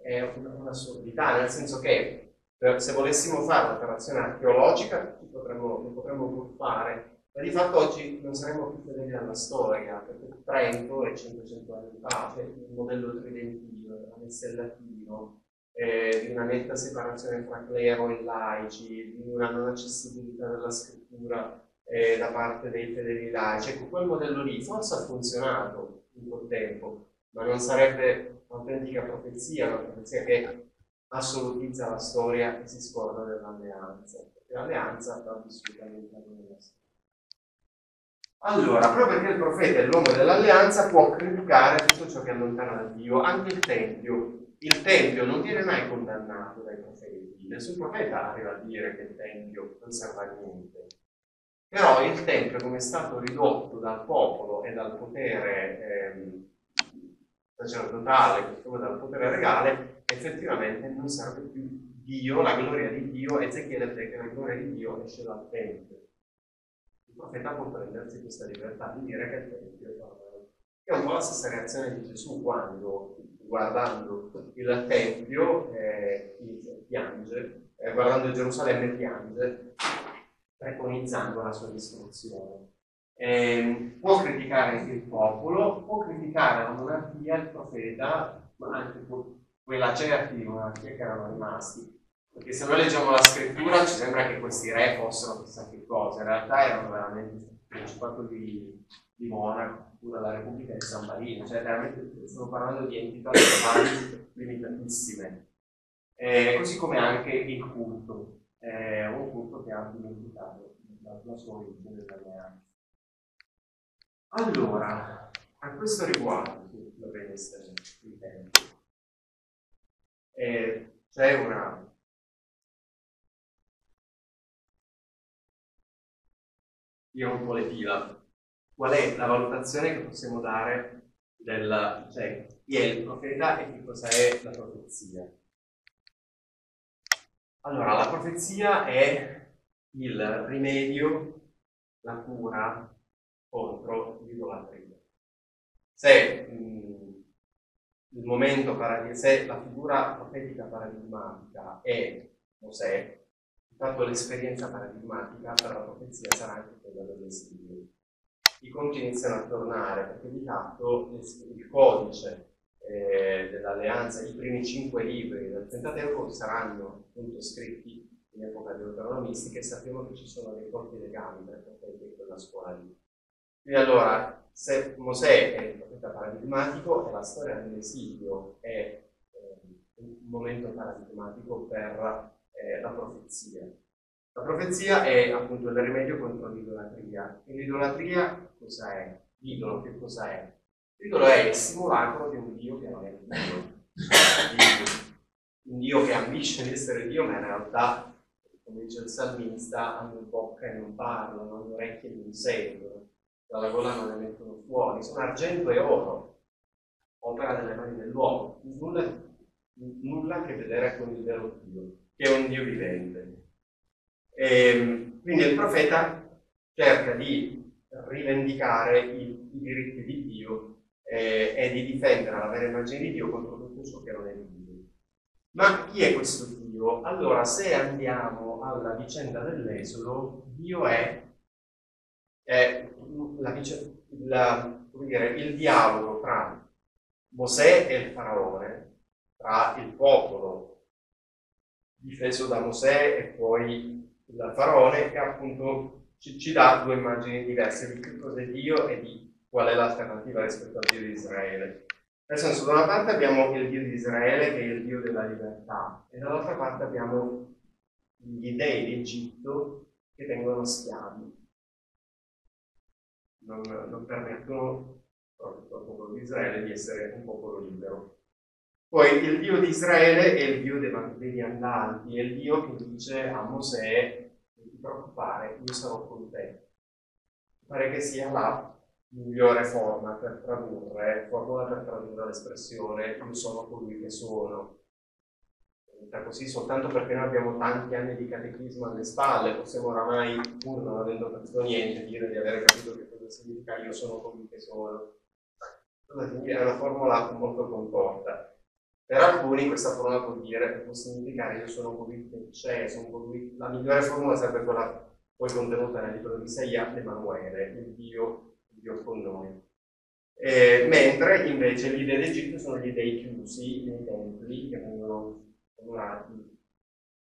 è un'assurdità, nel senso che se volessimo fare un'operazione archeologica potremmo, lo potremmo fare, ma di fatto oggi non saremmo più fedeli alla storia, perché Trento è 500 anni fa, cioè il modello tridentino, era messo in latino, eh, di una netta separazione tra clero e laici, di una non accessibilità della scrittura eh, da parte dei fedeli laici. Ecco, quel modello lì forse ha funzionato in quel tempo, ma non sarebbe un'autentica profezia, una profezia che assolutizza la storia e si scorda dell'alleanza, perché l'alleanza va vissuta all'interno della storia. Allora, proprio perché il profeta è l'uomo dell'alleanza, può criticare tutto ciò che allontana da Dio, anche il Tempio. Il Tempio non viene mai condannato dai profeti, nessun profeta arriva a dire che il Tempio non serve a niente. Però il Tempio, come è stato ridotto dal popolo e dal potere ehm, sacerdotale, come dal potere regale, effettivamente non serve più Dio, la gloria di Dio, Ezechiele la gloria di Dio esce dal Tempio il profeta può prendersi questa libertà di dire che il Tempio è un po' la stessa reazione di Gesù quando, guardando il Tempio, eh, piange, eh, guardando Gerusalemme piange, preconizzando la sua distruzione. Eh, può criticare il popolo, può criticare la monarchia, il profeta, ma anche quella certi di monarchia che erano rimasti perché se noi leggiamo la scrittura ci sembra che questi re fossero chissà che cosa, in realtà erano veramente il principato di, di Monaco, oppure la Repubblica di San Marino, cioè veramente stiamo parlando di entità globali limitatissime. Eh, così come anche il culto, eh, un culto che ha dimenticato la, sua origine nell'alleanza. Allora, a questo riguardo, dovrebbe essere il tempo, eh, c'è una io un po' le fila. Qual è la valutazione che possiamo dare del, cioè, chi è il profeta e che cosa è la profezia? Allora, la profezia è il rimedio, la cura contro l'idolatria. Se mh, il momento se la figura profetica paradigmatica è Mosè, Tanto l'esperienza paradigmatica per la profezia sarà anche quella dell'esilio. I conti iniziano a tornare perché di fatto il codice eh, dell'alleanza, i primi cinque libri del Pentateuco saranno appunto scritti in epoca deuteronomistica e sappiamo che ci sono dei forti legami tra profeti e quella scuola lì. Quindi allora, se Mosè è il profeta paradigmatico e la storia dell'esilio è eh, un momento paradigmatico per eh, la profezia. La profezia è appunto il rimedio contro l'idolatria. E l'idolatria cosa è? L'idolo che cosa è? L'idolo è il simulacro di un Dio che non è Dio. Un Dio che ambisce di essere Dio, ma in realtà, come dice il salmista, hanno bocca e non parlano, hanno orecchie e non sentono, dalla gola non ne mettono fuori, sono argento e oro, opera delle mani dell'uomo. Nulla, nulla a che vedere con il vero Dio, che è un Dio vivente. E, ehm, quindi il profeta cerca di rivendicare i, i diritti di Dio eh, e di difendere la vera immagine di Dio contro tutto ciò che non è Dio. Ma chi è questo Dio? Allora, se andiamo alla vicenda dell'Esodo, Dio è, è la, la, dire, il dialogo tra Mosè e il faraone, tra il popolo difeso da Mosè e poi dal faraone, che appunto ci, ci dà due immagini diverse di che cos'è Dio e di qual è l'alternativa rispetto al Dio di Israele. Nel senso, da una parte abbiamo il Dio di Israele, che è il Dio della libertà, e dall'altra parte abbiamo gli dei d'Egitto che vengono schiavi. Non, non permettono proprio al popolo di Israele di essere un popolo libero. Poi il Dio di Israele è il Dio dei viandanti, è il Dio che dice a Mosè non ti preoccupare, io sarò con te. Pare che sia la migliore forma per tradurre, formula per tradurre l'espressione io sono colui che sono. È così soltanto perché noi abbiamo tanti anni di catechismo alle spalle, possiamo oramai, pur non avendo capito niente, dire di aver capito che cosa significa io sono colui che sono. È una formula molto contorta. Per alcuni questa formula può dire, può significare io sono che c'è, sono colui... La migliore formula sarebbe quella poi contenuta nel libro di Isaia, Emanuele, il Dio, il Dio con noi. Eh, mentre invece gli dei d'Egitto sono gli dei chiusi nei templi che vengono adorati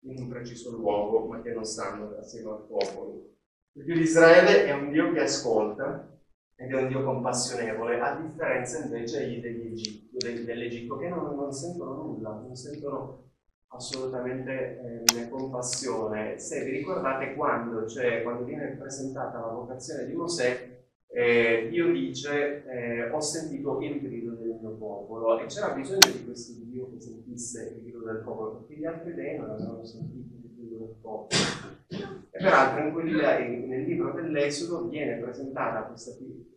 in un preciso luogo, ma che non stanno assieme al popolo. Il Dio di Israele è un Dio che ascolta, ed è un Dio compassionevole, a differenza invece degli dell'Egitto che non, non, sentono nulla, non sentono assolutamente eh, compassione. Se vi ricordate quando, cioè, quando viene presentata la vocazione di Mosè, eh, Dio dice eh, ho sentito il grido del mio popolo e c'era bisogno di questo Dio che sentisse il grido del popolo perché gli altri dei non avevano sentito il grido del popolo e peraltro in quel, nel libro dell'Esodo viene presentata questa,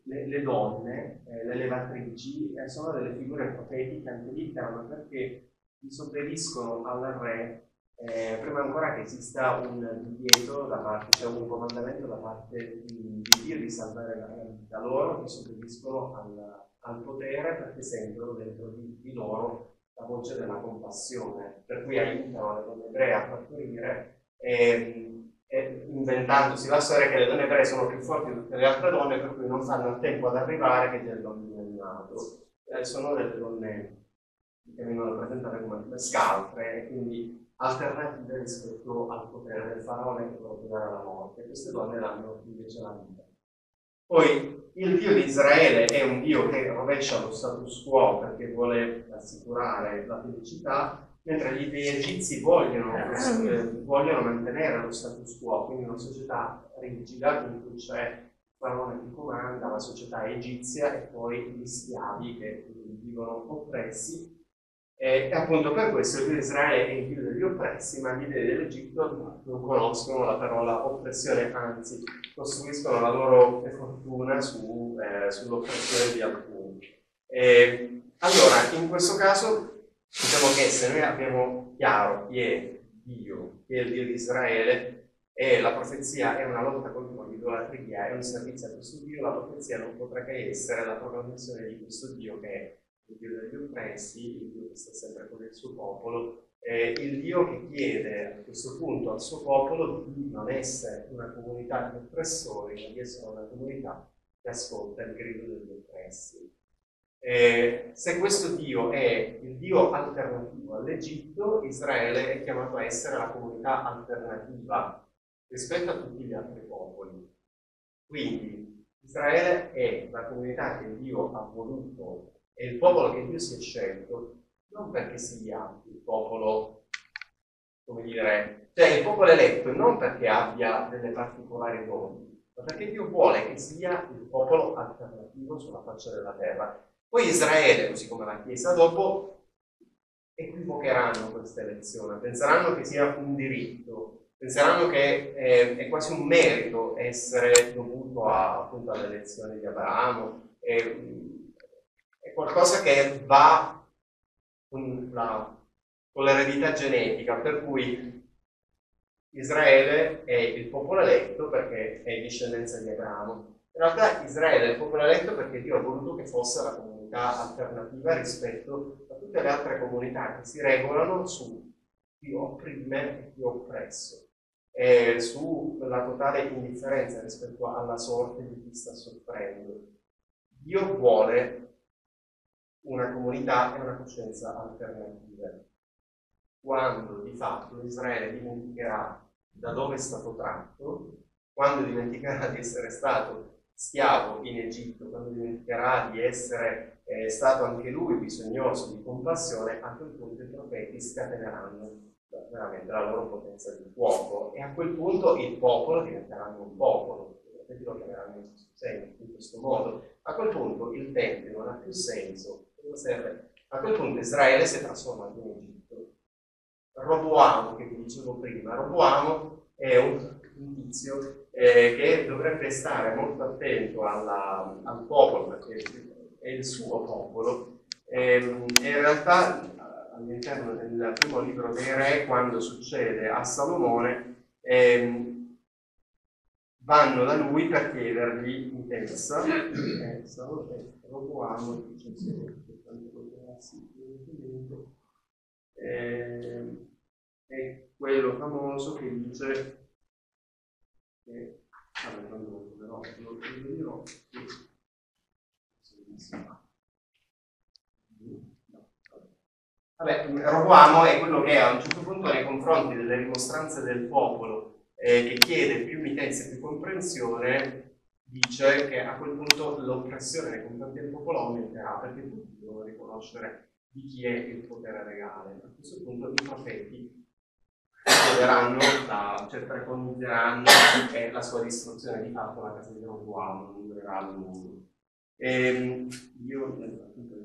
le, le donne, eh, le levatrici, eh, sono delle figure profetiche lì, perché disobbediscono al re eh, prima ancora che esista un divieto da parte, cioè un comandamento da parte di, di Dio di salvare la vita loro, disobbediscono al, al potere perché sentono dentro di, di, loro la voce della compassione, per cui aiutano le donne ebree a partorire. E, inventandosi la storia che le donne ebree sono più forti di tutte le altre donne, per cui non fanno il tempo ad arrivare che il bambino è nato. Eh, sono delle donne che vengono presentate come scaltre, quindi alternative rispetto al potere del faraone che può dare alla morte. Queste donne danno invece la vita. Poi il Dio di Israele è un Dio che rovescia lo status quo perché vuole assicurare la felicità, mentre gli egizi vogliono, eh, vogliono, mantenere lo status quo, quindi una società rigida in cui c'è il faraone che comanda, la società egizia e poi gli schiavi che vivono oppressi. E, appunto per questo di Israele è il Dio degli oppressi, ma gli dei dell'Egitto non conoscono la parola oppressione, anzi costruiscono la loro fortuna su, eh, sull'oppressione di alcuni. E, allora, in questo caso Diciamo che se noi abbiamo chiaro chi è Dio, chi è il Dio di Israele, e la profezia è una lotta contro l'idolatria, è un servizio a questo Dio, la profezia non potrà che essere la proclamazione di questo Dio che è il Dio degli oppressi, il Dio che sta sempre con il suo popolo, eh, il Dio che chiede a questo punto al suo popolo di non essere una comunità di oppressori, ma di essere una comunità che ascolta il grido degli oppressi. Eh, se questo Dio è il Dio alternativo all'Egitto, Israele è chiamato a essere la comunità alternativa rispetto a tutti gli altri popoli. Quindi Israele è la comunità che Dio ha voluto, è il popolo che Dio si è scelto, non perché sia il popolo come dire, cioè il popolo eletto non perché abbia delle particolari doni, ma perché Dio vuole che sia il popolo alternativo sulla faccia della terra. Poi Israele, così come la Chiesa dopo, equivocheranno questa elezione, penseranno che sia un diritto, penseranno che è, è quasi un merito essere dovuto a, appunto all'elezione di Abramo, è, è qualcosa che va con, la, con l'eredità genetica, per cui Israele è il popolo eletto perché è discendenza di Abramo. In realtà Israele è il popolo eletto perché Dio ha voluto che fosse la comunità alternativa rispetto a tutte le altre comunità che si regolano su chi opprime e chi oppresso, e sulla totale indifferenza rispetto alla sorte di chi sta soffrendo. Dio vuole una comunità e una coscienza alternativa. Quando di fatto Israele dimenticherà da dove è stato tratto, quando dimenticherà di essere stato schiavo in Egitto, quando dimenticherà di essere eh, stato anche lui bisognoso di compassione, a quel punto i profeti scateneranno veramente la loro potenza di fuoco e a quel punto il popolo diventerà un popolo, i lo chiameranno in questo in questo modo. A quel punto il Tempio non ha più senso? A quel punto Israele si è trasformato in Egitto. Roboamo, che vi dicevo prima, Roboamo è un tizio eh, che dovrebbe stare molto attento alla, al popolo, perché è il suo popolo, e, ehm, e in realtà all'interno del primo libro dei re, quando succede a Salomone, ehm, vanno da lui per chiedergli in testa, eh, eh, è quello famoso che dice che vabbè, non lo però lo, lo dirò Vabbè, Roboamo è quello che a un certo punto nei confronti delle rimostranze del popolo eh, che chiede più mitenza e più comprensione dice che a quel punto l'oppressione nei confronti del popolo aumenterà perché tutti devono riconoscere di chi è il potere regale. A questo punto i profeti chiederanno, la, cioè preconizzeranno che la sua distruzione di fatto la casa di Roboamo non durerà a lungo. Ehm, io appunto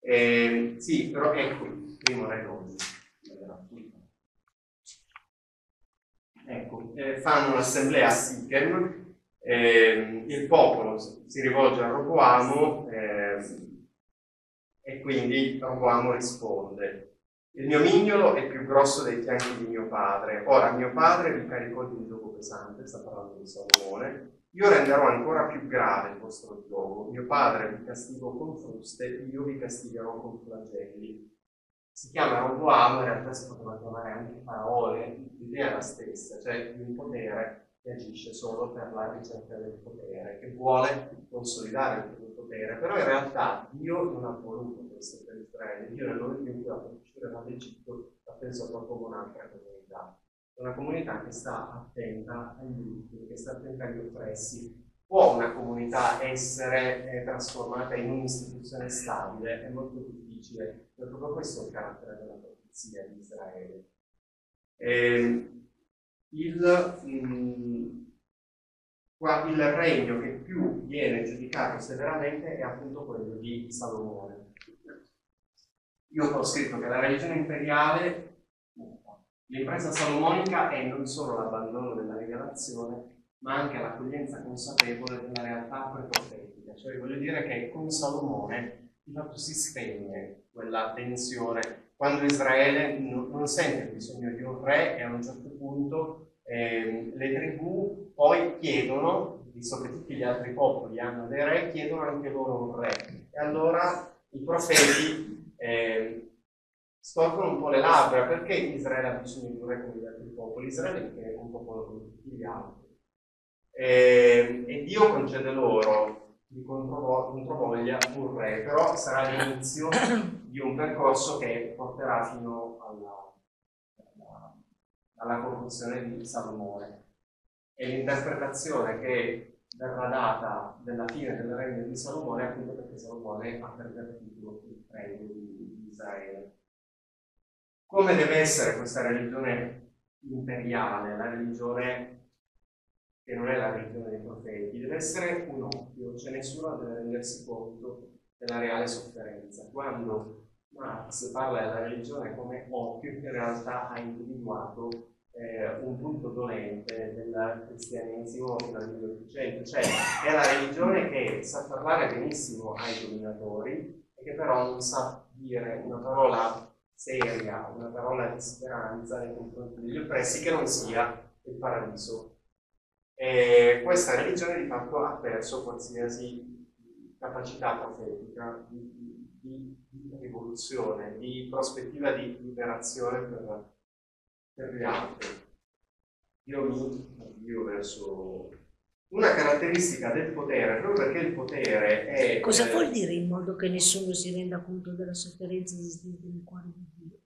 eh, sì, però ecco, primo Lodi. Ecco, eh, fanno un'assemblea a Sichem, eh, il popolo si rivolge a Roboamo eh, e quindi Roboamo risponde. Il mio mignolo è più grosso dei fianchi di mio padre. Ora mio padre vi caricò di un gioco pesante, sta parlando di Salomone, io renderò ancora più grave il vostro gioco. Mio padre vi castigo con fruste, io vi castigherò con flagelli. Si chiama Roboamo, in realtà si poteva chiamare anche Faraone, l'idea è la stessa, cioè di un potere che agisce solo per la ricerca del potere, che vuole consolidare il proprio potere, però in realtà Dio non ha voluto questo per Israele, Dio nel momento in cui ha fatto dall'Egitto l'ha pensato proprio come un'altra comunità una comunità che sta attenta agli ultimi, che sta attenta agli oppressi. Può una comunità essere eh, trasformata in un'istituzione stabile? È molto difficile, è proprio questo il carattere della profezia di Israele. Eh, il, mm, qua, il regno che più viene giudicato severamente è appunto quello di Salomone. Io ho scritto che la religione imperiale L'impresa salomonica è non solo l'abbandono della rivelazione, ma anche l'accoglienza consapevole della realtà preprofetica. Cioè voglio dire che con Salomone di fatto si spegne quella tensione quando Israele non, non sente il bisogno di un re e a un certo punto eh, le tribù poi chiedono, visto che tutti gli altri popoli hanno dei re, chiedono anche loro un re. E allora i profeti eh, storcono un po' le labbra perché Israele ha bisogno di un re come gli altri popoli? Israele è un popolo come tutti gli altri. E, e Dio concede loro di controvoglia un re, però sarà l'inizio di un percorso che porterà fino alla, alla, corruzione di Salomone. E l'interpretazione che verrà data della fine del regno di Salomone appunto perché Salomone ha pervertito il regno di Israele. Come deve essere questa religione imperiale, la religione che non è la religione dei profeti, deve essere un occhio, cioè nessuno deve rendersi conto della reale sofferenza. Quando Marx parla della religione come occhio, in realtà ha individuato eh, un punto dolente del cristianesimo fino al 1800, cioè è la religione che sa parlare benissimo ai dominatori e che però non sa dire una parola seria, una parola di speranza nei confronti degli oppressi che non sia il paradiso. E questa religione di fatto ha perso qualsiasi capacità profetica di, di, di rivoluzione, di prospettiva di liberazione per, per gli altri. Io mi avvio verso una caratteristica del potere, proprio perché il potere è... Cosa eh, vuol dire in modo che nessuno si renda conto della sofferenza esistente nel cuore di Dio?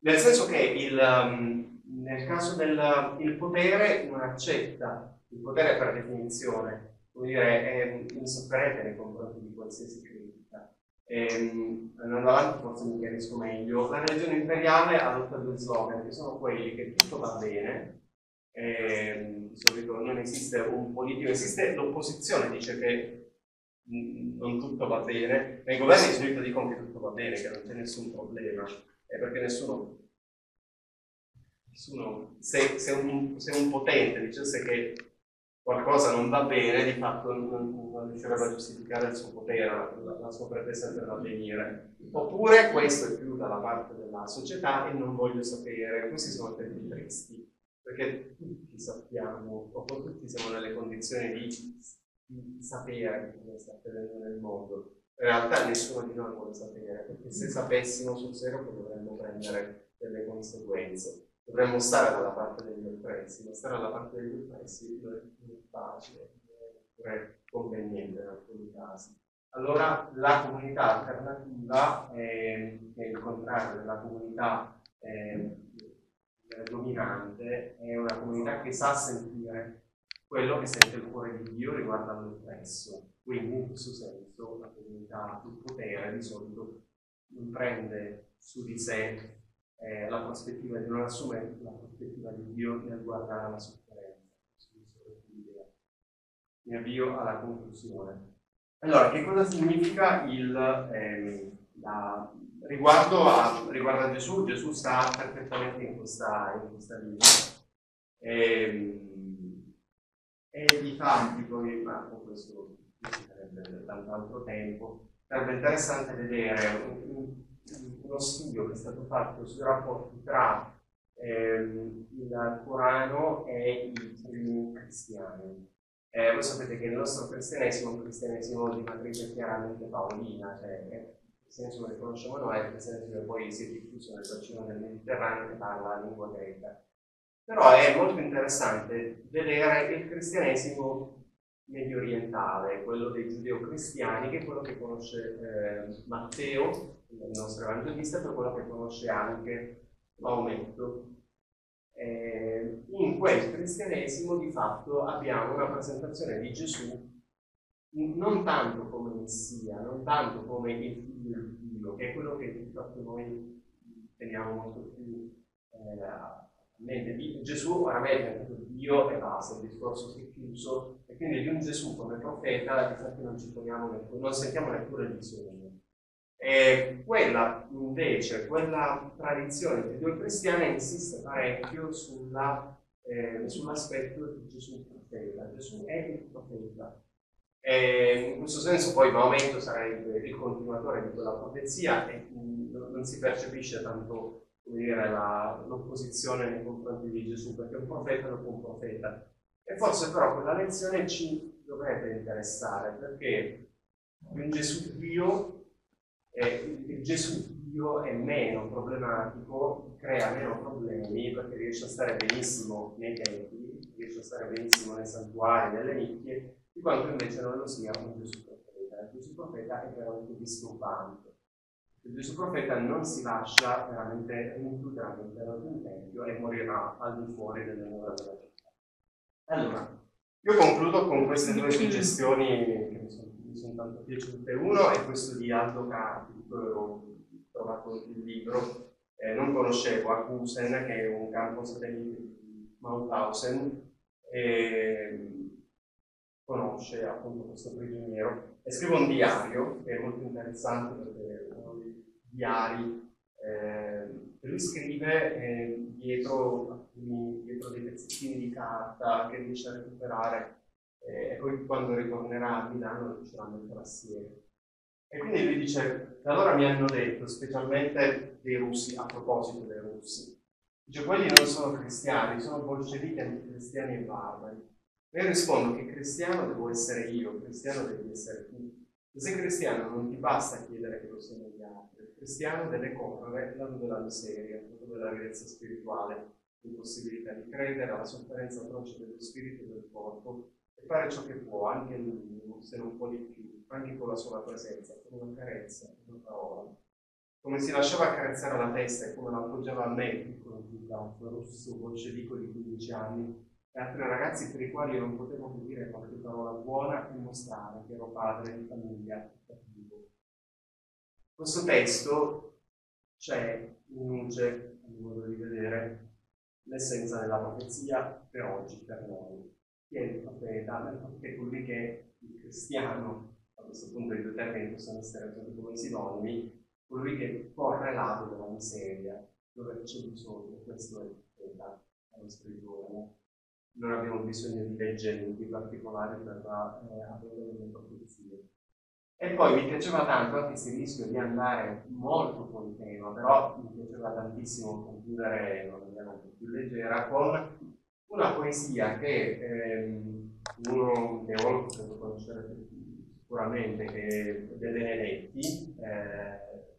Nel senso che il, um, nel caso del il potere non accetta, il potere per definizione, come dire, è insofferente nei confronti di qualsiasi critica. Ehm, andando avanti forse mi chiarisco meglio, la religione imperiale adotta due slogan che sono quelli che tutto va bene, ehm, solito non esiste un politico, esiste l'opposizione, dice che non tutto va bene, nei governi di solito dicono che tutto va bene, che non c'è nessun problema, è perché nessuno, nessuno se, se, un, se un potente dicesse che qualcosa non va bene, di fatto non, non riuscirebbe a giustificare il suo potere, la, la sua pretesa per l'avvenire. Oppure questo è più dalla parte della società e non voglio sapere, questi sono tempi tristi, perché tutti sappiamo, o tutti siamo nelle condizioni di, di sapere cosa sta accadendo nel mondo. In realtà nessuno di noi vuole sapere, perché se sapessimo sul serio dovremmo prendere delle conseguenze dovremmo stare dalla parte degli oppressi, ma stare dalla parte degli oppressi non è facile, non è conveniente in alcuni casi. Allora la comunità alternativa, eh, che è il contrario della comunità eh, dominante, è una comunità che sa sentire quello che sente il cuore di Dio riguardo all'oppresso. Quindi in questo senso la comunità più potere di solito prende su di sé eh, la prospettiva di non assumere la prospettiva di Dio nel guardare la sofferenza. Mi avvio alla conclusione. Allora, che cosa significa il, eh, la, riguardo, a, riguardo, a, Gesù? Gesù sta perfettamente in questa, in questa linea. E, ehm, e di fatti, poi, ma con questo ci sarebbe tanto altro tempo, sarebbe interessante vedere un, un uno studio che è stato fatto sui rapporti tra ehm, il Corano e i cristiani. Eh, voi sapete che il nostro cristianesimo è un cristianesimo di matrice chiaramente paolina, cioè il cristianesimo che conosciamo noi è il cristianesimo che poi si è diffuso nel bacino del Mediterraneo che parla la lingua greca. Però è molto interessante vedere il cristianesimo medio orientale, quello dei giudeo-cristiani, che è quello che conosce eh, Matteo il nostro evangelista, per quello che conosce anche Maometto. Eh, in quel cristianesimo di fatto abbiamo una presentazione di Gesù non tanto come Messia, non tanto come il figlio di Dio, che è quello che di fatto noi teniamo molto più eh, a mente. Gesù oramai è Dio e basta, il discorso si è chiuso, e quindi di un Gesù come profeta, infatti non ci poniamo neppure, non sentiamo neppure bisogno. E quella invece, quella tradizione giudeo-cristiana insiste parecchio sulla, eh, sull'aspetto di Gesù profeta. Gesù è il profeta. E in questo senso poi Maometto sarebbe il continuatore di quella profezia e non si percepisce tanto dire, la, l'opposizione nei confronti di Gesù, perché un profeta dopo un profeta. E forse però quella lezione ci dovrebbe interessare, perché un Gesù Dio eh, il Gesù Dio è meno problematico, crea meno problemi perché riesce a stare benissimo nei templi, riesce a stare benissimo nei santuari, nelle nicchie, di quanto invece non lo sia un Gesù profeta. Il Gesù profeta è veramente disturbante. Il Gesù profeta non si lascia veramente rinchiudere all'interno di un tempio e morirà al di fuori delle mura della città. Allora, io concludo con queste due suggestioni che mi sono, sono piaciute. Uno è questo di Aldo Carpi, ho trovato il libro, eh, non conoscevo Akusen, che è un campo satellite di Mauthausen, e conosce appunto questo prigioniero e scrive un diario che è molto interessante perché è uno dei diari eh, lui scrive eh, dietro, dietro, dei pezzettini di carta che riesce a recuperare e poi quando ritornerà a Milano riuscirà a mettere assieme. E quindi lui dice, allora mi hanno detto, specialmente dei russi, a proposito dei russi, dice, quelli non sono cristiani, sono bolscevichi, anticristiani e barbari. E io rispondo che cristiano devo essere io, cristiano devi essere tu. Se cristiano non ti basta chiedere che lo siano gli altri, il cristiano deve correre lato della miseria, lato della violenza spirituale, l'impossibilità di credere, alla sofferenza atroce dello spirito e del corpo e fare ciò che può, anche il se non può di più, anche con la sola presenza, con una carezza, con una parola. Come si lasciava accarezzare la testa e come la appoggiava a me, piccolo gigante, rosso bolscevico di 15 anni, e altri ragazzi per i quali io non potevo dire qualche parola buona e mostrare che ero padre di famiglia cattivo. Questo testo c'è in luce, a mio modo di vedere, l'essenza della profezia per oggi, per noi. Chi è il profeta? È colui che è il cristiano, a questo punto i due termini possono essere usati come sinonimi, colui che corre lato della miseria, dove c'è bisogno, questo è profeta, la nostra giovane non abbiamo bisogno di leggende particolari per eh, avere delle profezie. E poi mi piaceva tanto, anche se rischio di andare molto fuori tema, però mi piaceva tantissimo concludere in una più leggera con una poesia che ehm, uno teologo lo conoscerete sicuramente, che è De Benedetti, eh,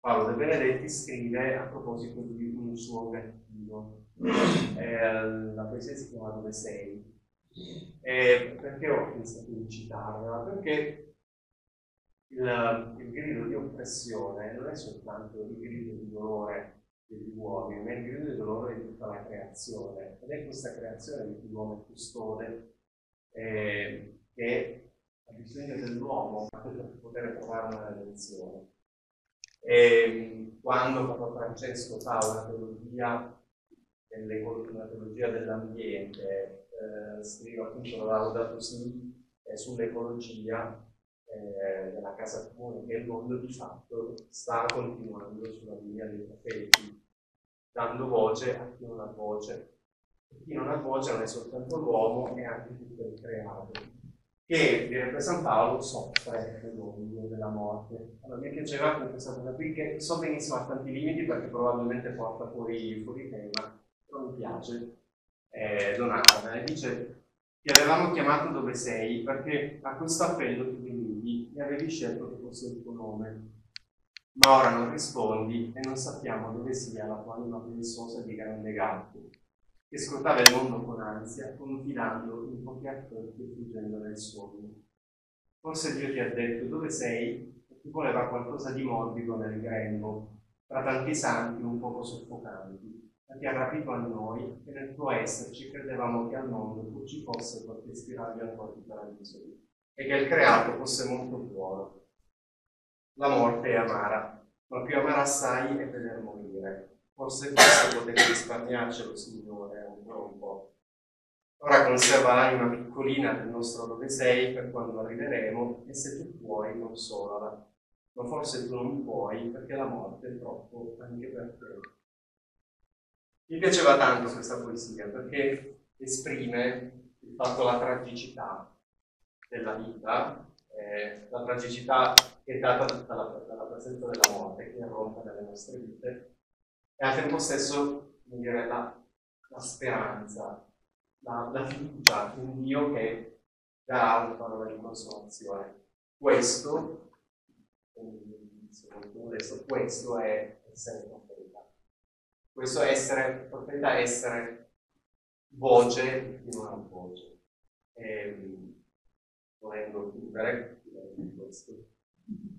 Paolo De Benedetti scrive a proposito di un suo gattino eh, la poesia si chiama Dove sei? Eh, perché ho pensato di citarla? Perché il, il, grido di oppressione non è soltanto il grido di dolore degli uomini, ma è il grido di dolore di tutta la creazione. Ed è questa creazione di cui l'uomo è custode eh, che ha bisogno dell'uomo per poter trovare una redenzione. E quando Papa Francesco fa una teologia nella teologia dell'ambiente, eh, scrive appunto la Laudato Si sull'ecologia eh, della casa comune che il mondo di fatto sta continuando sulla linea dei profeti, dando voce a chi non ha voce. E chi non ha voce non è soltanto l'uomo, è anche tutto il creato, che, direbbe San Paolo, soffre l'odio della morte. Allora, mi piaceva questa cosa qui, che so benissimo ha tanti limiti perché probabilmente porta fuori, fuori tema, però mi piace, eh, Donata, dice ti avevamo chiamato dove sei perché a questo appello tu venivi e avevi scelto che fosse il tuo nome. Ma ora non rispondi e non sappiamo dove sia la tua anima pensosa di grande gatto, che scrutava il mondo con ansia, confidando in pochi accordi e fuggendo nel sogno. Forse Dio ti ha detto dove sei e ti voleva qualcosa di morbido nel grembo, tra tanti santi un poco soffocanti ti ha rapito a noi e nel tuo esserci credevamo che al mondo tu ci fosse qualche spiraglio ancora di paradiso e che il creato fosse molto buono. La morte è amara, ma più amara assai è veder morire. Forse questo potete risparmiarcelo, Signore, ancora un po'. Ora conserva l'anima piccolina del nostro dove sei per quando arriveremo e se tu puoi consolala. Ma forse tu non puoi perché la morte è troppo anche per te. Mi piaceva tanto questa poesia perché esprime il fatto la tragicità della vita, eh, la tragicità che è data dalla, dalla, presenza della morte che irrompe nelle nostre vite e al tempo stesso dire, la, la speranza, la, la, fiducia in Dio che darà una parola di consolazione. Questo, questo è essere profeta questo essere, profeta essere voce di ha voce. E, So I'm working direct mm-hmm.